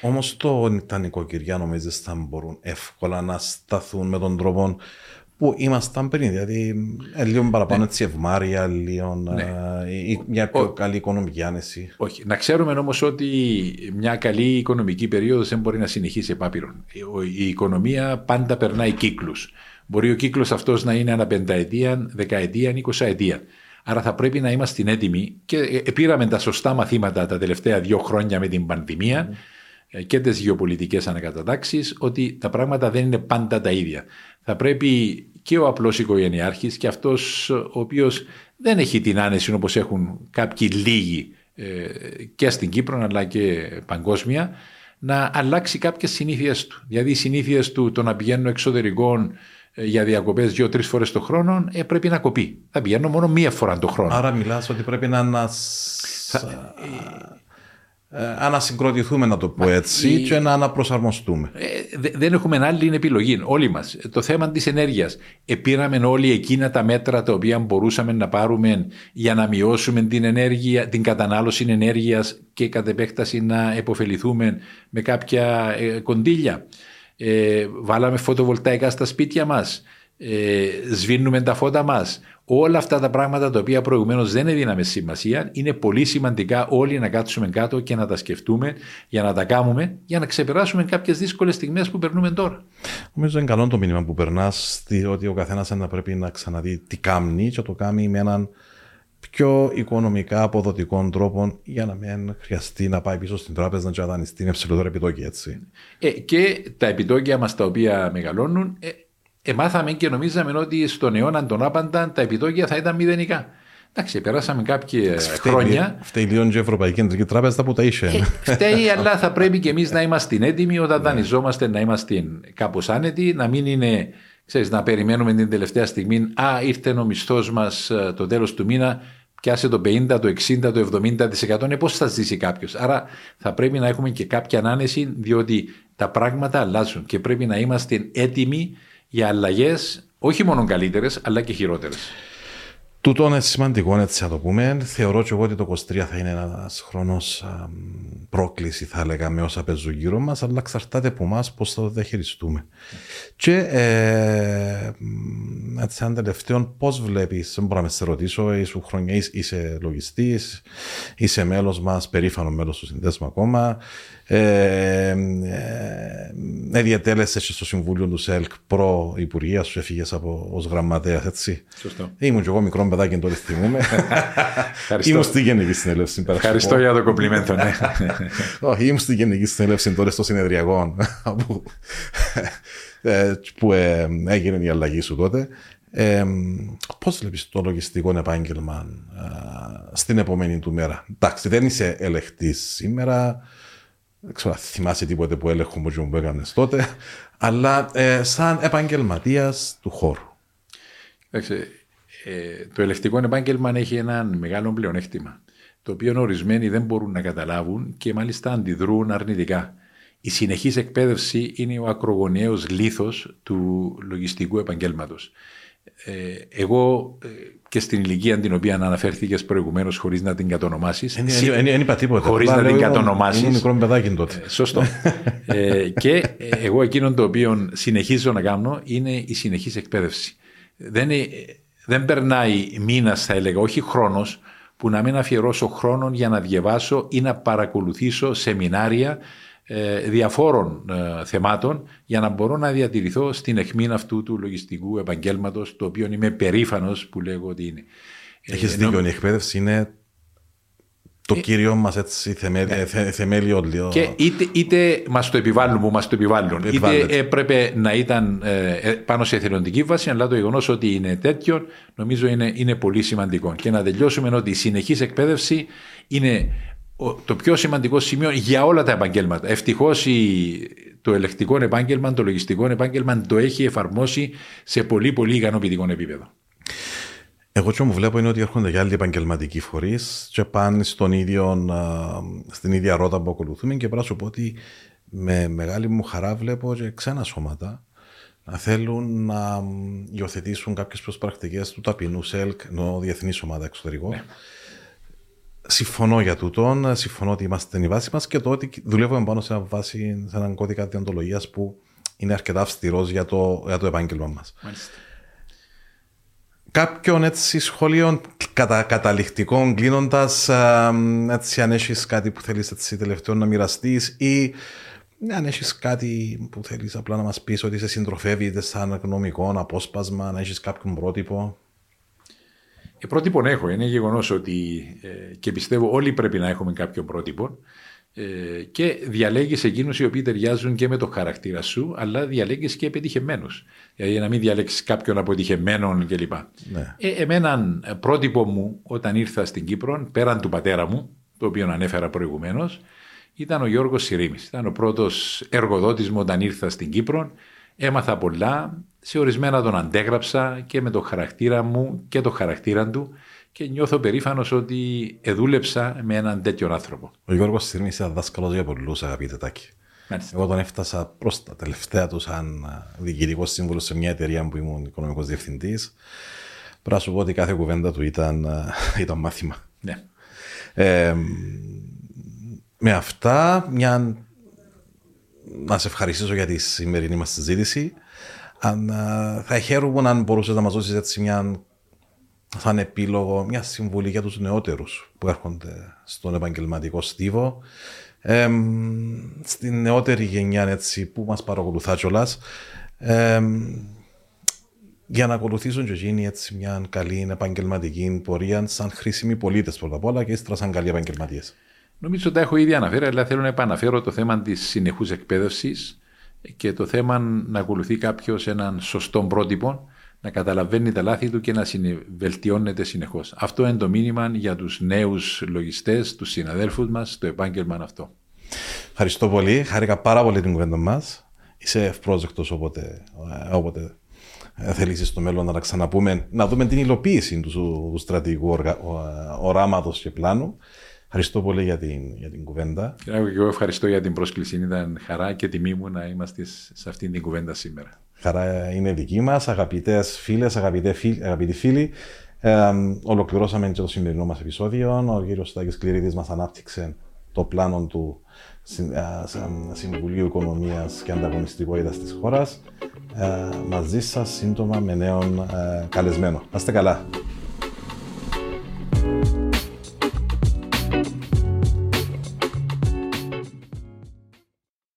Όμως το, τα νοικοκυριά νομίζω θα μπορούν εύκολα να σταθούν με τον τρόπο που ήμασταν πριν. Δηλαδή, ε, λίγο παραπάνω ναι. έτσι ευμάρεια, λίγο ναι. ε, μια πιο Ο... καλή οικονομική άνεση. Όχι. Να ξέρουμε όμως ότι μια καλή οικονομική περίοδος δεν μπορεί να συνεχίσει επάπειρον. Η οικονομία πάντα περνάει κύκλους. Μπορεί ο κύκλος αυτός να είναι ανά πενταετία, δεκαετία, εικοσαετία. Άρα θα πρέπει να είμαστε έτοιμοι και ε, πήραμε τα σωστά μαθήματα τα τελευταία δύο χρόνια με την πανδημία mm. Και τις γεωπολιτικές ανακατατάξεις ότι τα πράγματα δεν είναι πάντα τα ίδια θα πρέπει και ο απλός οικογενειάρχης και αυτός ο οποίος δεν έχει την άνεση όπως έχουν κάποιοι λίγοι ε, και στην Κύπρο αλλά και παγκόσμια να αλλάξει κάποιες συνήθειες του. Δηλαδή οι συνήθειες του το να πηγαίνουν εξωτερικών ε, για διακοπές δύο-τρεις φορές το χρόνο ε, πρέπει να κοπεί. Θα πηγαίνω μόνο μία φορά το χρόνο. Άρα μιλάς ότι πρέπει να ε, ανασυγκροτηθούμε να το πω έτσι και να αναπροσαρμοστούμε. Ε, δεν έχουμε άλλη επιλογή όλοι μας. Το θέμα της ενέργειας. Επήραμε όλοι εκείνα τα μέτρα τα οποία μπορούσαμε να πάρουμε για να μειώσουμε την, ενέργεια, την κατανάλωση ενέργειας και κατ' επέκταση να επωφεληθούμε με κάποια ε, κοντήλια. Ε, βάλαμε φωτοβολταϊκά στα σπίτια μας. Ε, σβήνουμε τα φώτα μας Όλα αυτά τα πράγματα τα οποία προηγουμένως δεν έδιναμε σημασία είναι πολύ σημαντικά όλοι να κάτσουμε κάτω και να τα σκεφτούμε για να τα κάνουμε για να ξεπεράσουμε κάποιες δύσκολες στιγμές που περνούμε τώρα. Νομίζω είναι καλό το μήνυμα που περνάς ότι ο καθένας θα πρέπει να ξαναδεί τι κάνει και το κάνει με έναν πιο οικονομικά αποδοτικό τρόπο για να μην χρειαστεί να πάει πίσω στην τράπεζα να δανειστεί με ψηλότερα επιτόκια. Έτσι. Ε, και τα επιτόκια μας τα οποία μεγαλώνουν ε, εμάθαμε και νομίζαμε ότι στον αιώνα των άπαντα τα επιτόκια θα ήταν μηδενικά. Εντάξει, περάσαμε κάποια χρόνια. Φταίει λίγο η Ευρωπαϊκή Κεντρική Τράπεζα που τα είχε. Ε, φταίει, αλλά θα πρέπει και εμείς να είμαστε έτοιμοι όταν ναι. δανειζόμαστε να είμαστε κάπως άνετοι, να μην είναι, ξέρεις, να περιμένουμε την τελευταία στιγμή. Α, ήρθε ο μισθός μας ε, το τέλος του μήνα, πιάσε το 50, το 60, το 70%. Ε, πώς θα ζήσει κάποιος. Άρα θα πρέπει να έχουμε και κάποια ανάνεση, διότι τα πράγματα αλλάζουν και πρέπει να είμαστε έτοιμοι για αλλαγές όχι μόνο καλύτερες, αλλά και χειρότερες. Τούτο είναι σημαντικό, έτσι να το πούμε. Θεωρώ και εγώ ότι το 23 θα είναι ένας χρόνος πρόκληση, θα έλεγα, με όσα παίζουν γύρω μας, αλλά εξαρτάται από εμάς πώς θα το διαχειριστούμε. Και ε, έτσι, ένα τελευταίο, πώς βλέπεις, δεν μπορώ να σε ρωτήσω, είσαι χρονιά, είσαι λογιστής, είσαι μέλος μας, περήφανο μέλος του συνδέσμου ακόμα. Ε, ε, διατέλεσες στο Συμβούλιο του ΣΕΛΚ προ Υπουργεία, σου έφυγες ως γραμματέας, έτσι. Σωστό. Ήμουν και εγώ μικρό παιδάκι τότε θυμούμαι. ήμουν στη Γενική Συνέλευση. Ευχαριστώ για το κομπλιμέντο, ναι. Όχι, ήμουν στη Γενική Συνέλευση τότε στο Συνεδριακό που, ε, που ε, έγινε η αλλαγή σου τότε. Ε, Πώς βλέπεις το λογιστικό επάγγελμα ε, στην επόμενη του μέρα; Εντάξει, δεν είσαι ελεκτή σήμερα. Δεν ξέρω, θυμάσαι τίποτε που έλεγχο που έκανες τότε, αλλά ε, σαν επαγγελματίας του χώρου. Εντάξει, ε, το ελεκτικό επάγγελμα έχει ένα μεγάλο πλεονέκτημα, το οποίο ορισμένοι δεν μπορούν να καταλάβουν και μάλιστα αντιδρούν αρνητικά. Η συνεχής εκπαίδευση είναι ο ακρογωνιαίος λίθος του λογιστικού επαγγέλματος. Ε, εγώ ε, και στην ηλικία την οποία αναφέρθηκες προηγουμένως, χωρίς να την κατονομάσεις. Δεν είπα τίποτα. Χωρίς να την κατονομάσεις. Ήμουν μικρό παιδάκι τότε. Ε, σωστό. ε, και εγώ εκείνον το οποίο συνεχίζω να κάνω είναι η συνεχής εκπαίδευση. Δεν, δεν περνάει μήνας, θα έλεγα, όχι χρόνος, που να μην αφιερώσω χρόνο για να διαβάσω ή να παρακολουθήσω σεμινάρια ε, διαφόρων ε, θεμάτων για να μπορώ να διατηρηθώ στην εχμήν αυτού του λογιστικού επαγγέλματος, το οποίο είμαι περήφανος που λέγω ότι είναι. Έχεις ε, δίκιο, η εκπαίδευση είναι το ε, κύριο μας έτσι θεμέλιο. Ναι. θεμέλιο και είτε, είτε μας το επιβάλλουν που μας το επιβάλλουν, είτε έπρεπε να ήταν πάνω σε εθελοντική βάση, αλλά το γεγονός ότι είναι τέτοιο νομίζω είναι, είναι πολύ σημαντικό. Και να τελειώσουμε ότι η συνεχής εκπαίδευση είναι το πιο σημαντικό σημείο για όλα τα επαγγέλματα. Ευτυχώς το ελεκτικό επάγγελμα, το λογιστικό επάγγελμα το έχει εφαρμόσει σε πολύ πολύ ικανοποιητικό επίπεδο. Εγώ τι μου βλέπω είναι ότι έρχονται και άλλοι επαγγελματικοί φορείς και πάνε στον ίδιο, στην ίδια ρότα που ακολουθούμε και πρέπει να σου πω ότι με μεγάλη μου χαρά βλέπω και ξένα σώματα να θέλουν να υιοθετήσουν κάποιες προσπρακτικές του ταπεινού ΣΕΛΚ, ενώ διεθνή ομάδα εξωτερικό. Ναι Συμφωνώ για τούτον. Συμφωνώ ότι είμαστε η βάση μας και το ότι δουλεύουμε πάνω σε, ένα βάση, σε έναν κώδικα διοντολογίας που είναι αρκετά αυστηρός για το, για το επάγγελμα μας. Κάποιον έτσι σχολείων κατα, καταληκτικών κλείνοντας, έτσι αν έχεις κάτι που θέλεις έτσι τελευταίο να μοιραστείς ή αν έχεις κάτι που θέλεις απλά να μας πεις ότι σε συντροφεύει είτε σαν γνωμικό απόσπασμα, να έχεις κάποιον πρότυπο. Ε, πρότυπο έχω. Είναι γεγονός ότι ε, και πιστεύω όλοι πρέπει να έχουμε κάποιο πρότυπο ε, και διαλέγεις εκείνους οι οποίοι ταιριάζουν και με το χαρακτήρα σου, αλλά διαλέγεις και επιτυχημένου. Δηλαδή να μην διαλέξεις κάποιον αποτυχημένο κλπ. Ναι. Ε, εμένα πρότυπο μου όταν ήρθα στην Κύπρο, πέραν του πατέρα μου, το οποίο ανέφερα προηγουμένως, ήταν ο Γιώργος Σιρήμης. Ήταν ο πρώτος εργοδότης μου όταν ήρθα στην Κύπρο. Έμαθα πολλά, σε ορισμένα τον αντέγραψα και με το χαρακτήρα μου και το χαρακτήρα του και νιώθω περήφανος ότι εδούλεψα με έναν τέτοιον άνθρωπο. Ο Γιώργος Συρμή ήταν δάσκαλος για πολλούς, αγαπητέ Τάκη. Εγώ τον έφτασα προς τα τελευταία του σαν διοικητικός σύμβουλος σε μια εταιρεία που ήμουν οικονομικός διευθυντής. Πρέπει να σου πω ότι κάθε κουβέντα του ήταν, ήταν μάθημα. Ναι. Ε, με αυτά, μια... να σε ευχαριστήσω για τη σημερινή μας συζήτηση. Αν, θα χαίρομαι αν μπορούσες να μας δώσεις έτσι μια σαν επίλογο, μια συμβουλή για τους νεότερους που έρχονται στον επαγγελματικό στίβο. Ε, στην νεότερη γενιά έτσι, που μας παρακολουθά κιόλας, ε, για να ακολουθήσουν και εκείνοι έτσι μια καλή επαγγελματική πορεία σαν χρήσιμοι πολίτες πρώτα απ' όλα και ύστερα σαν καλοί επαγγελματίες. Νομίζω ότι τα έχω ήδη αναφέρει, αλλά θέλω να επαναφέρω το θέμα της συνεχούς εκπαίδευσης και το θέμα να ακολουθεί κάποιος έναν σωστό πρότυπο, να καταλαβαίνει τα λάθη του και να βελτιώνεται συνεχώς. Αυτό είναι το μήνυμα για τους νέους λογιστές, τους συναδέλφους μας, το επάγγελμα αυτό. Ευχαριστώ πολύ. Χάρηκα πάρα πολύ την κουβέντα μας. Είσαι ευπρόσδεκτος όποτε, όποτε θέλει στο μέλλον να τα ξαναπούμε, να δούμε την υλοποίηση του, του στρατηγικού οράματος και πλάνου. Ευχαριστώ πολύ για την, για την κουβέντα. Και εγώ ευχαριστώ για την πρόσκληση. Ήταν χαρά και τιμή μου να είμαστε σε αυτήν την κουβέντα σήμερα. Χαρά είναι δική μας, αγαπητές φίλες, αγαπητοί φίλοι. Ε, ολοκληρώσαμε και το σημερινό μας επεισόδιο. Ο κύριος Στάκης Κληρίδης μας ανάπτυξε το πλάνο του Συμβουλίου Οικονομίας και Ανταγωνιστικότητας της χώρας. Ε, μαζί σας σύντομα με νέον ε, καλεσμένο. Να είστε καλά.